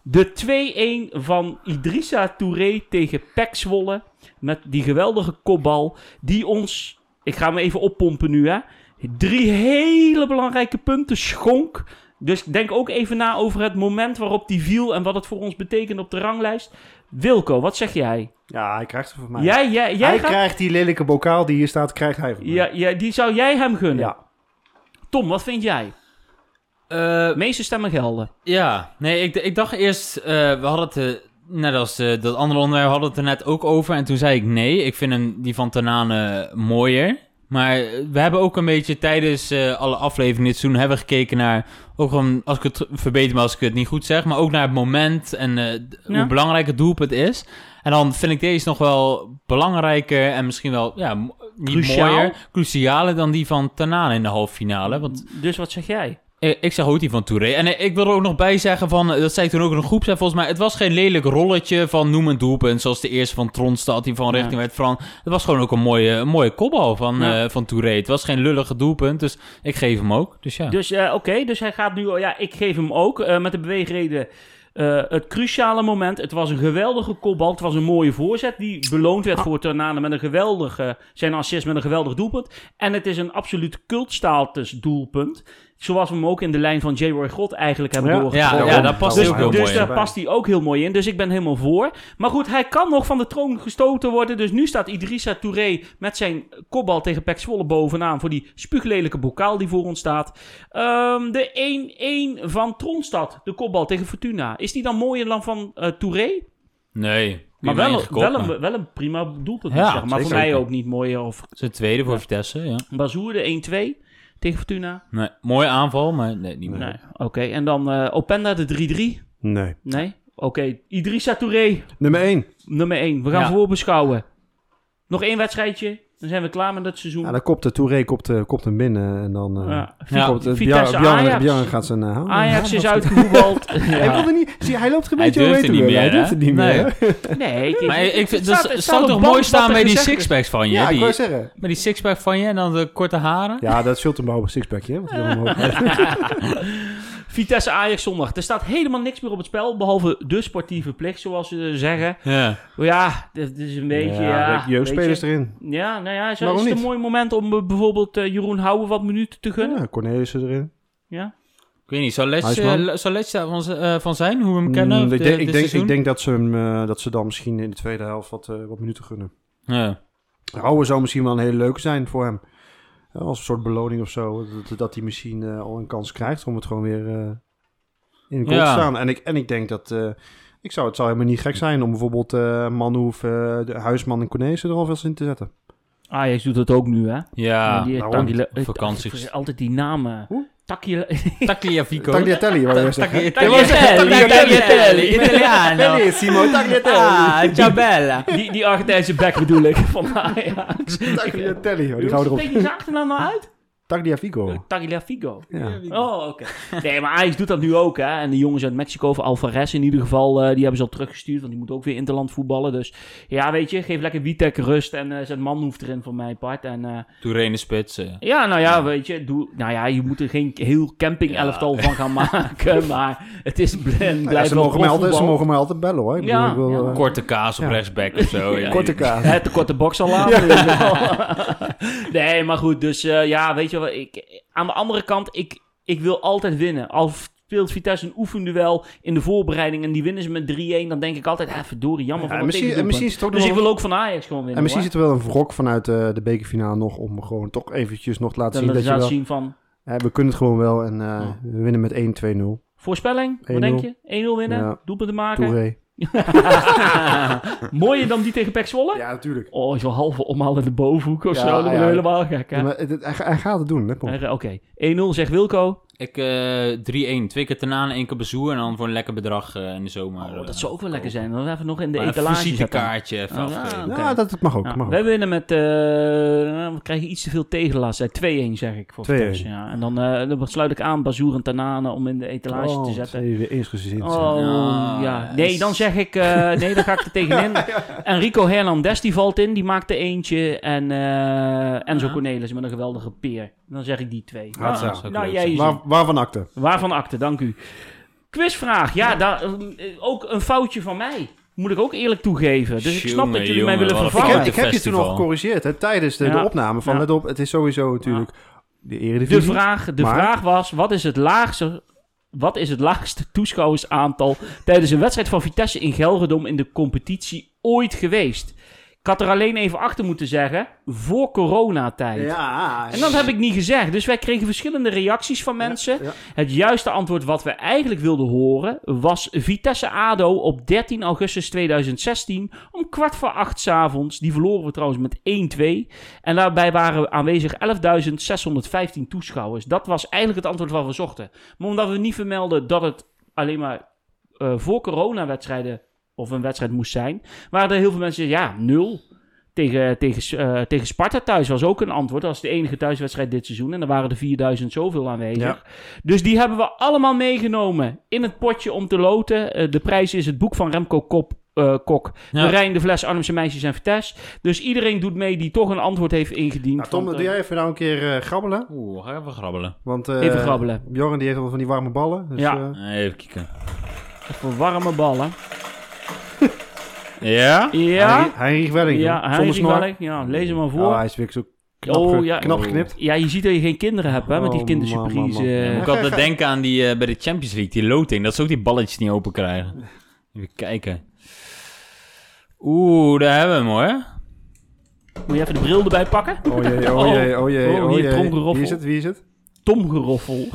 De 2-1 van Idrissa Touré tegen Pek Zwolle. Met die geweldige kopbal. Die ons ik ga hem even oppompen nu, hè. Drie hele belangrijke punten schonk. Dus denk ook even na over het moment waarop die viel en wat het voor ons betekent op de ranglijst. Wilco, wat zeg jij? Ja, hij krijgt ze van mij. Jij, jij, jij hij gaat- krijgt die lelijke bokaal die hier staat, krijgt hij van mij. ja, ja, die zou jij hem gunnen. Ja. Tom, wat vind jij? Eh, meeste stemmen gelden. Ja, nee, ik, ik dacht eerst, eh, we hadden het, eh, net als eh, dat andere onderwerp, hadden we het er net ook over. En toen zei ik nee, ik vind hem, die van Tanane mooier. Maar we hebben ook een beetje tijdens eh, alle afleveringen dit seizoen hebben we gekeken naar, ook gewoon, als ik het verbeter me als ik het niet goed zeg, maar ook naar het moment en eh, Ja. hoe belangrijk het doelpunt is. En dan vind ik deze nog wel belangrijker en misschien wel, ja, niet Cruciaal? mooier, crucialer dan die van Tanane in de halve finale. Want Dus wat zeg jij? Ik, ik zeg ook die van Touré. En eh, ik wil er ook nog bij zeggen van, eh, dat zei ik toen ook in een groep, zei volgens mij, het was geen lelijk rolletje van noem een doelpunt, zoals de eerste van Tronstad, die van Ja. richting werd Fran. Het was gewoon ook een mooie, een mooie kopbal van, Ja. eh, van Touré. Het was geen lullige doelpunt, dus ik geef hem ook. Dus ja. Dus eh, oké, dus hij gaat nu... Ja, ik geef hem ook eh, met de beweegreden... eh, het cruciale moment. Het was een geweldige kopbal. Het was een mooie voorzet die beloond werd voor Tornado met een geweldige... Zijn assist met een geweldig doelpunt. En het is een absoluut cultstatus doelpunt. Zoals we hem ook in de lijn van J. Roy God eigenlijk hebben Ja. doorgetrokken. Ja, ja, daar past Dus, heel dus mooi daar past hij ook heel mooi in. Dus ik ben helemaal voor. Maar goed, hij kan nog van de troon gestoten worden. Dus nu staat Idrissa Touré met zijn kopbal tegen Pek Zwolle bovenaan. Voor die spuuglelijke bokaal die voor ons staat. Ehm, de 1-1 van Tronstad. De kopbal tegen Fortuna. Is die dan mooier dan van eh Touré? Nee. Maar wel, wel, een, wel een prima doelpunt. Ja. Maar voor mij ook niet mooier. Of Zijn tweede voor. Vitesse, ja. Bazoer, de 1-2 tegen Fortuna. Nee, mooie aanval, maar nee, niet meer. Nee, oké. En dan eh, Openda, de 3-3. Nee. Nee? Oké. Idrissa Touré, Nummer 1. Nummer 1. We gaan Ja. voorbeschouwen. Nog één wedstrijdje. Dan zijn we klaar met het seizoen. Ja, dan kopt de Touré kopt, eh, kopt hem binnen en dan... eh Ja. Ja. Komt, eh, Vitesse Bjarne, Ajax. Bjarne gaat zijn... eh, handen- Ajax is uitgevoetbald. Hij ja. wilde niet... Zie, hij loopt een Hij beetje durft overheen het niet meer. Hij durft het niet Nee. meer. Nee, Maar ik het vind, staat- dat het zou staat toch op mooi staan bij die sixpacks van je? Ja, ik die, wou zeggen. met die sixpack van je en dan de korte haren? Ja, dat zult hem behalve sixpackje, hè? Want Vitesse Ajax zondag. Er staat helemaal niks meer op het spel. Behalve de sportieve plicht, zoals ze zeggen. Ja. Ja, dit is een beetje... Ja, Ja, jeugdspelers je. erin. Ja, nou ja, is, is het een mooi moment om eh, bijvoorbeeld eh, Jeroen Houwen wat minuten te gunnen? Ja, Cornelissen erin. Ja. Ik weet niet, zou Letch, Huisman? zou Letch daarvan z- eh, van zijn, hoe we hem kennen? Mm, ik, de- denk, ik, denk, ik seizoen? denk dat ze, hem, eh, dat ze dan misschien in de tweede helft wat, wat minuten gunnen. Ja. Houwen zou misschien wel een hele leuke zijn voor hem. Als een soort beloning of zo. Dat, dat hij misschien eh, al een kans krijgt om het gewoon weer eh, in de Ja. te staan. En ik, en ik denk dat... eh, ik zou, het zou helemaal niet gek zijn om bijvoorbeeld eh Manhoef, de Huisman en Cornelissen er alvast in te zetten. Ajax doet dat ook nu, hè? Ja, die, vakantie. altijd- Altijd die namen. Hoe? Tagliafico. Tagliatelli, je zeggen. Tagliatelli, Italiano. Bellissimo, Tagliatelli. Ah, ciao bella. Die, die Argentijnse back bedoel ik, van Ajax. Tagliatelli, die gaan we erop. Spreek je zijn achternaam nou uit? Tagliafico. Tagliafico. Ja. Oh, oké. Nee, maar Ajax doet dat nu ook, hè. En de jongens uit Mexico, of Alvarez in ieder geval, eh, die hebben ze al teruggestuurd. Want die moet ook weer interland voetballen. Dus ja, weet je, geef lekker Witek rust en eh zet Manhoef erin voor mijn part. En eh, Touré in de spits. eh. ja, nou ja, weet je, doe, nou ja, je moet er geen heel camping-elftal van gaan maken. Maar het is bl- en Ja, blijft ze, mogen mij altijd, ze mogen mij altijd bellen hoor. Ik bedoel, Ja, ik wil, ja. eh, Korte kaas op Ja. rechtsback of zo. ja. korte kaas. Het de korte box al laten. nee, maar goed, dus eh, ja, weet je ik, aan de andere kant, ik, ik wil altijd winnen. Al speelt Vitesse een oefenduel in de voorbereiding en die winnen ze met 3-1, dan denk ik altijd, ah, verdorie, jammer Ja, een misschien, en misschien is het ook Dus nog ik wil ook van Ajax gewoon winnen. en misschien hoor. zit er wel een wrok vanuit eh, de bekerfinale nog om gewoon toch eventjes nog te laten zien dat je wel... zien van... Ja, we kunnen het gewoon wel en eh, Ja. we winnen met 1-2-0. Voorspelling, wat 1-0. denk je? 1-0 winnen, Ja. doelpunten maken. Touré. Mooier dan die tegen Pek Zwolle? Ja, natuurlijk. Oh, zo halve omhaal in de bovenhoek of Ja, zo. Dat ja. helemaal gek, hè? Ja, maar het- hij, hij gaat het doen, hè? Oké, 1-0 zegt Wilco. Ik eh 3-1. Twee keer Tanane, één keer Bezoer en dan voor een lekker bedrag eh, in de zomer. Oh, eh, dat zou ook wel lekker zijn. Dan even nog in de maar Een etalage visitekaartje even Oh, ja. dat, mag ook. Ja, mag ook. wij winnen met... eh, we krijgen iets te veel tegenlast. hè. 2-1 zeg ik voor 2-1. Vitesse. Ja. En dan, eh, dan sluit ik aan Bazoer en Tanane om in de etalage Oh, te wat zetten. weer eensgezind. Oh, Ja, ja. Nee, dan zeg ik... eh, nee, dan ga ik er tegenin. Enrico Hernandez, die valt in. Die maakt er eentje. En eh, Enzo Ja. Cornelis met een geweldige peer. Dan zeg ik die twee. Hatsa. Nou, nou, jij. Waarvan akte? Waarvan akte, dank u. Quizvraag. Ja, daar, eh, ook een foutje van mij. Moet ik ook eerlijk toegeven. Dus ik snap dat jullie mij willen wat een Ik vervangen. ik heb je toen festival. al gecorrigeerd hè, tijdens de, de Ja. opname. Van Ja. let op, het is sowieso natuurlijk de De eredivisie. vraag, de Maar- vraag was, wat is het laagste... Wat is het laagste toeschouwersaantal tijdens een wedstrijd van Vitesse in Gelredom in de competitie ooit geweest? Ik had er alleen even achter moeten zeggen, voor coronatijd. Ja. En dat heb ik niet gezegd. Dus wij kregen verschillende reacties van mensen. ja. Het juiste antwoord wat we eigenlijk wilden horen was Vitesse ADO op 13 augustus 2016 om kwart voor acht 's avonds. Die verloren we trouwens met 1-2. En daarbij waren aanwezig 11.615 toeschouwers. Dat was eigenlijk het antwoord wat we zochten. Maar omdat we niet vermelden dat het alleen maar eh, voor coronawedstrijden of een wedstrijd moest zijn, waren er heel veel mensen ja, nul. Tegen, tegen, eh, tegen Sparta thuis was ook een antwoord. Dat was de enige thuiswedstrijd dit seizoen. En er waren er 4000 zoveel aanwezig. Ja. Dus die hebben we allemaal meegenomen in het potje om te loten. Eh, de prijs is het boek van Remco Kop, eh, Kok. Ja. De Rijn, de Fles, Arnhemse Meisjes en Vitesse. Dus iedereen doet mee die toch een antwoord heeft ingediend. Nou, Tom, Want, doe jij even nou een keer eh, grabbelen? Oeh, ga even grabbelen. Want eh, Even grabbelen. Bjorn die heeft wel van die warme ballen. Dus, Ja. Even kijken. Even warme ballen. Ja? Ja, Heinrich- Welling. ja, Heinrich. Welling. Ja, lees hem maar voor. Oh, hij is weer zo knap, Oh, ja. knap geknipt. Ja, je ziet dat je geen kinderen hebt, hè, met die Oh, kindersurprise. Moet ik altijd denken aan die eh, bij de Champions League, die loting. Dat ze ook die balletjes niet open krijgen. Even kijken. Oeh, daar hebben we hem hoor. Moet je even de bril erbij pakken? Oh jee, oh Oh. jee, oh jee, Oh, oh hier, jee. Wie is het, wie is het? Tomgeroffel.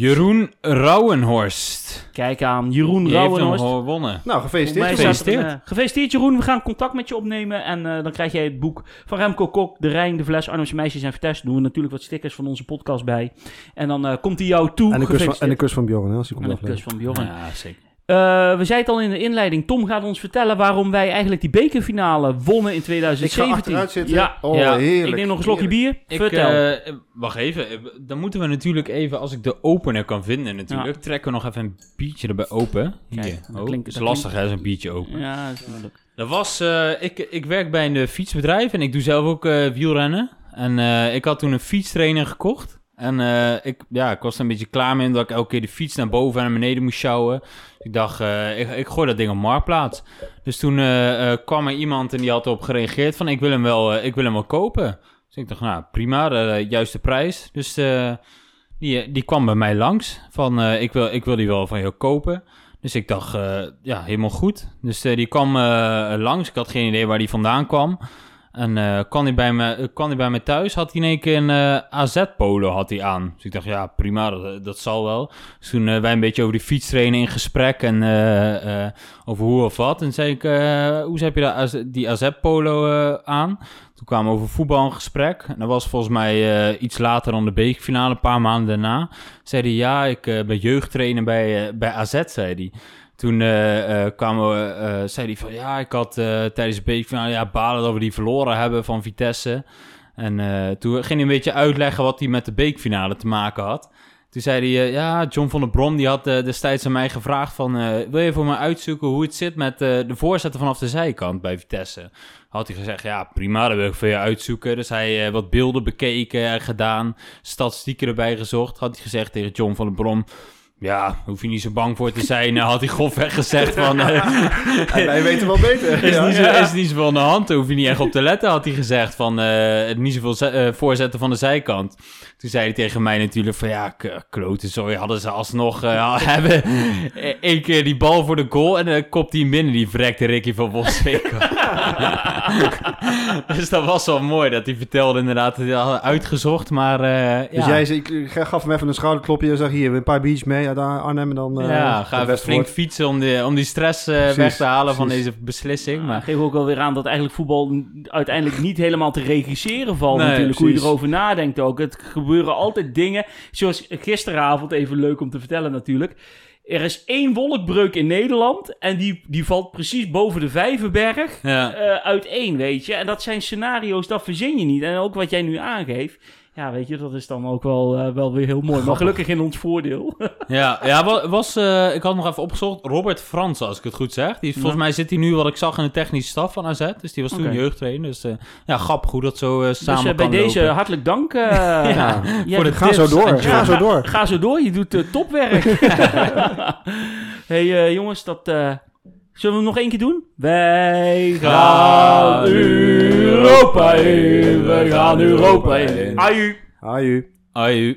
Jeroen Rauwenhorst. Kijk aan, Jeroen Die heeft hem Rauwenhorst. gewonnen. Nou, gefeliciteerd. Volgens jongen. mij staat er een, eh, gefeliciteerd Jeroen, we gaan contact met je opnemen en eh, dan krijg jij het boek van Remco Kok, De Rijn, De Fles, Arnhemse Meisjes en Vitesse. Doen we natuurlijk wat stickers van onze podcast bij. En dan eh, komt hij jou toe. En de kus van, en de Gefeliciteerd. kus van Bjorn, hè, als hij komt En een kus afleveren. van Bjorn. Ja, zeker. Eh, we zeiden het al in de inleiding. Tom gaat ons vertellen waarom wij eigenlijk die bekerfinale wonnen in Ik ga 2017. achteruit zitten. Ja, Oh, Ja. heerlijk. ik neem nog een slokje bier. Ik, Vertel. eh, wacht even. Dan moeten we natuurlijk even, als ik de opener kan vinden natuurlijk, trekken we nog even een biertje erbij open. Hier. Kijk, dat oh, klinkt- is dat lastig hè, zo'n biertje open. ja, dat is moeilijk. Dat was, eh, ik, ik werk bij een fietsbedrijf en ik doe zelf ook eh, wielrennen. En eh, ik had toen een fietstrainer gekocht. En eh, ik, ja, ik was er een beetje klaar mee omdat ik elke keer de fiets naar boven en naar beneden moest sjouwen. Ik dacht, eh, ik, ik gooi dat ding op marktplaats. Dus toen eh, eh, kwam er iemand en die had erop gereageerd van ik wil hem wel, ik wil hem wel kopen. Dus ik dacht, nou prima, de juiste prijs. Dus die, die kwam bij mij langs van ik, wil, ik wil die wel van jou kopen. Dus ik dacht, ja, helemaal goed. Dus die kwam langs. Ik had geen idee waar die vandaan kwam. En eh kwam, hij bij me, eh, kwam hij bij me thuis, had hij in één keer een eh, AZ-polo aan. Dus ik dacht, ja, prima, dat, dat zal wel. Dus toen wij een beetje over die fiets trainen in gesprek en over hoe of wat. En zei ik, hoe heb je die AZ-polo aan? Toen kwamen we over voetbal in gesprek. En dat was volgens mij iets later dan de bekerfinale, een paar maanden daarna. Zei hij, ja, ik ben jeugdtrainer bij, bij AZ, zei hij. Toen eh, eh, kwamen we, eh, zei hij van, ja, ik had tijdens de bekerfinale, ja, balen dat we die verloren hebben van Vitesse. En toen ging hij een beetje uitleggen wat hij met de bekerfinale te maken had. Toen zei hij, ja, John van der Brom die had destijds aan mij gevraagd van... wil je voor me uitzoeken hoe het zit met de voorzetten vanaf de zijkant bij Vitesse? Had hij gezegd, ja, prima, dat wil ik voor je uitzoeken. Dus hij wat beelden bekeken en gedaan, statistieken erbij gezocht. Had hij gezegd tegen John van der Brom... Ja, hoef je niet zo bang voor te zijn. Nou, had hij grofweg gezegd van... eh, wij weten wel beter. is, Ja. niet zo, is niet zoveel aan de hand, daar hoef je niet echt op te letten, had hij gezegd. Van eh, niet zoveel eh, voorzetten van de zijkant. Toen zei hij tegen mij natuurlijk van ja, k- klote, sorry, hadden ze alsnog eh, hebben eh, één keer die bal voor de goal en dan kopt hij binnen, die verrekte Ricky van Boswijk. dus dat was wel mooi dat hij vertelde inderdaad dat hij had uitgezocht, maar eh, Dus ja. jij zei, ik gaf hem even een schouderklopje en zeg hier, een paar biertjes mee uit Arnhem en dan... eh, ja, ga even flink wordt. fietsen om, die, om die stress eh, Precies, weg te halen van deze beslissing. Maar geef ook wel weer aan dat eigenlijk voetbal uiteindelijk niet helemaal te regisseren valt Nee, natuurlijk. Hoe je erover nadenkt ook. Het gebeuren altijd dingen, zoals gisteravond, even leuk om te vertellen natuurlijk. Er is één wolkbreuk in Nederland en die, die valt precies boven de Vijverberg ja. eh, uiteen, weet je. En dat zijn scenario's, dat verzin je niet. En ook wat jij nu aangeeft, ja, weet je, dat is dan ook wel, eh, wel weer heel mooi. Maar gelukkig in ons voordeel. Ja, ja wa- was, eh, ik had nog even opgezocht. Robert Frans, als ik het goed zeg. Die, is- volgens Ja. mij zit hij nu, wat ik zag, in de technische staf van AZ. Dus die was toen Oké. jeugdtrainer. Dus eh, ja, grappig hoe dat zo dus samen eh, bij kan deze lopen. hartelijk dank. eh, Ja, voor de Ga zo door, ga zo door. Ga zo door, je doet topwerk. hey jongens, dat eh, Zullen we hem nog één keer doen? Wij gaan Europa in. We gaan Europa in. Aju. Aju. Aju.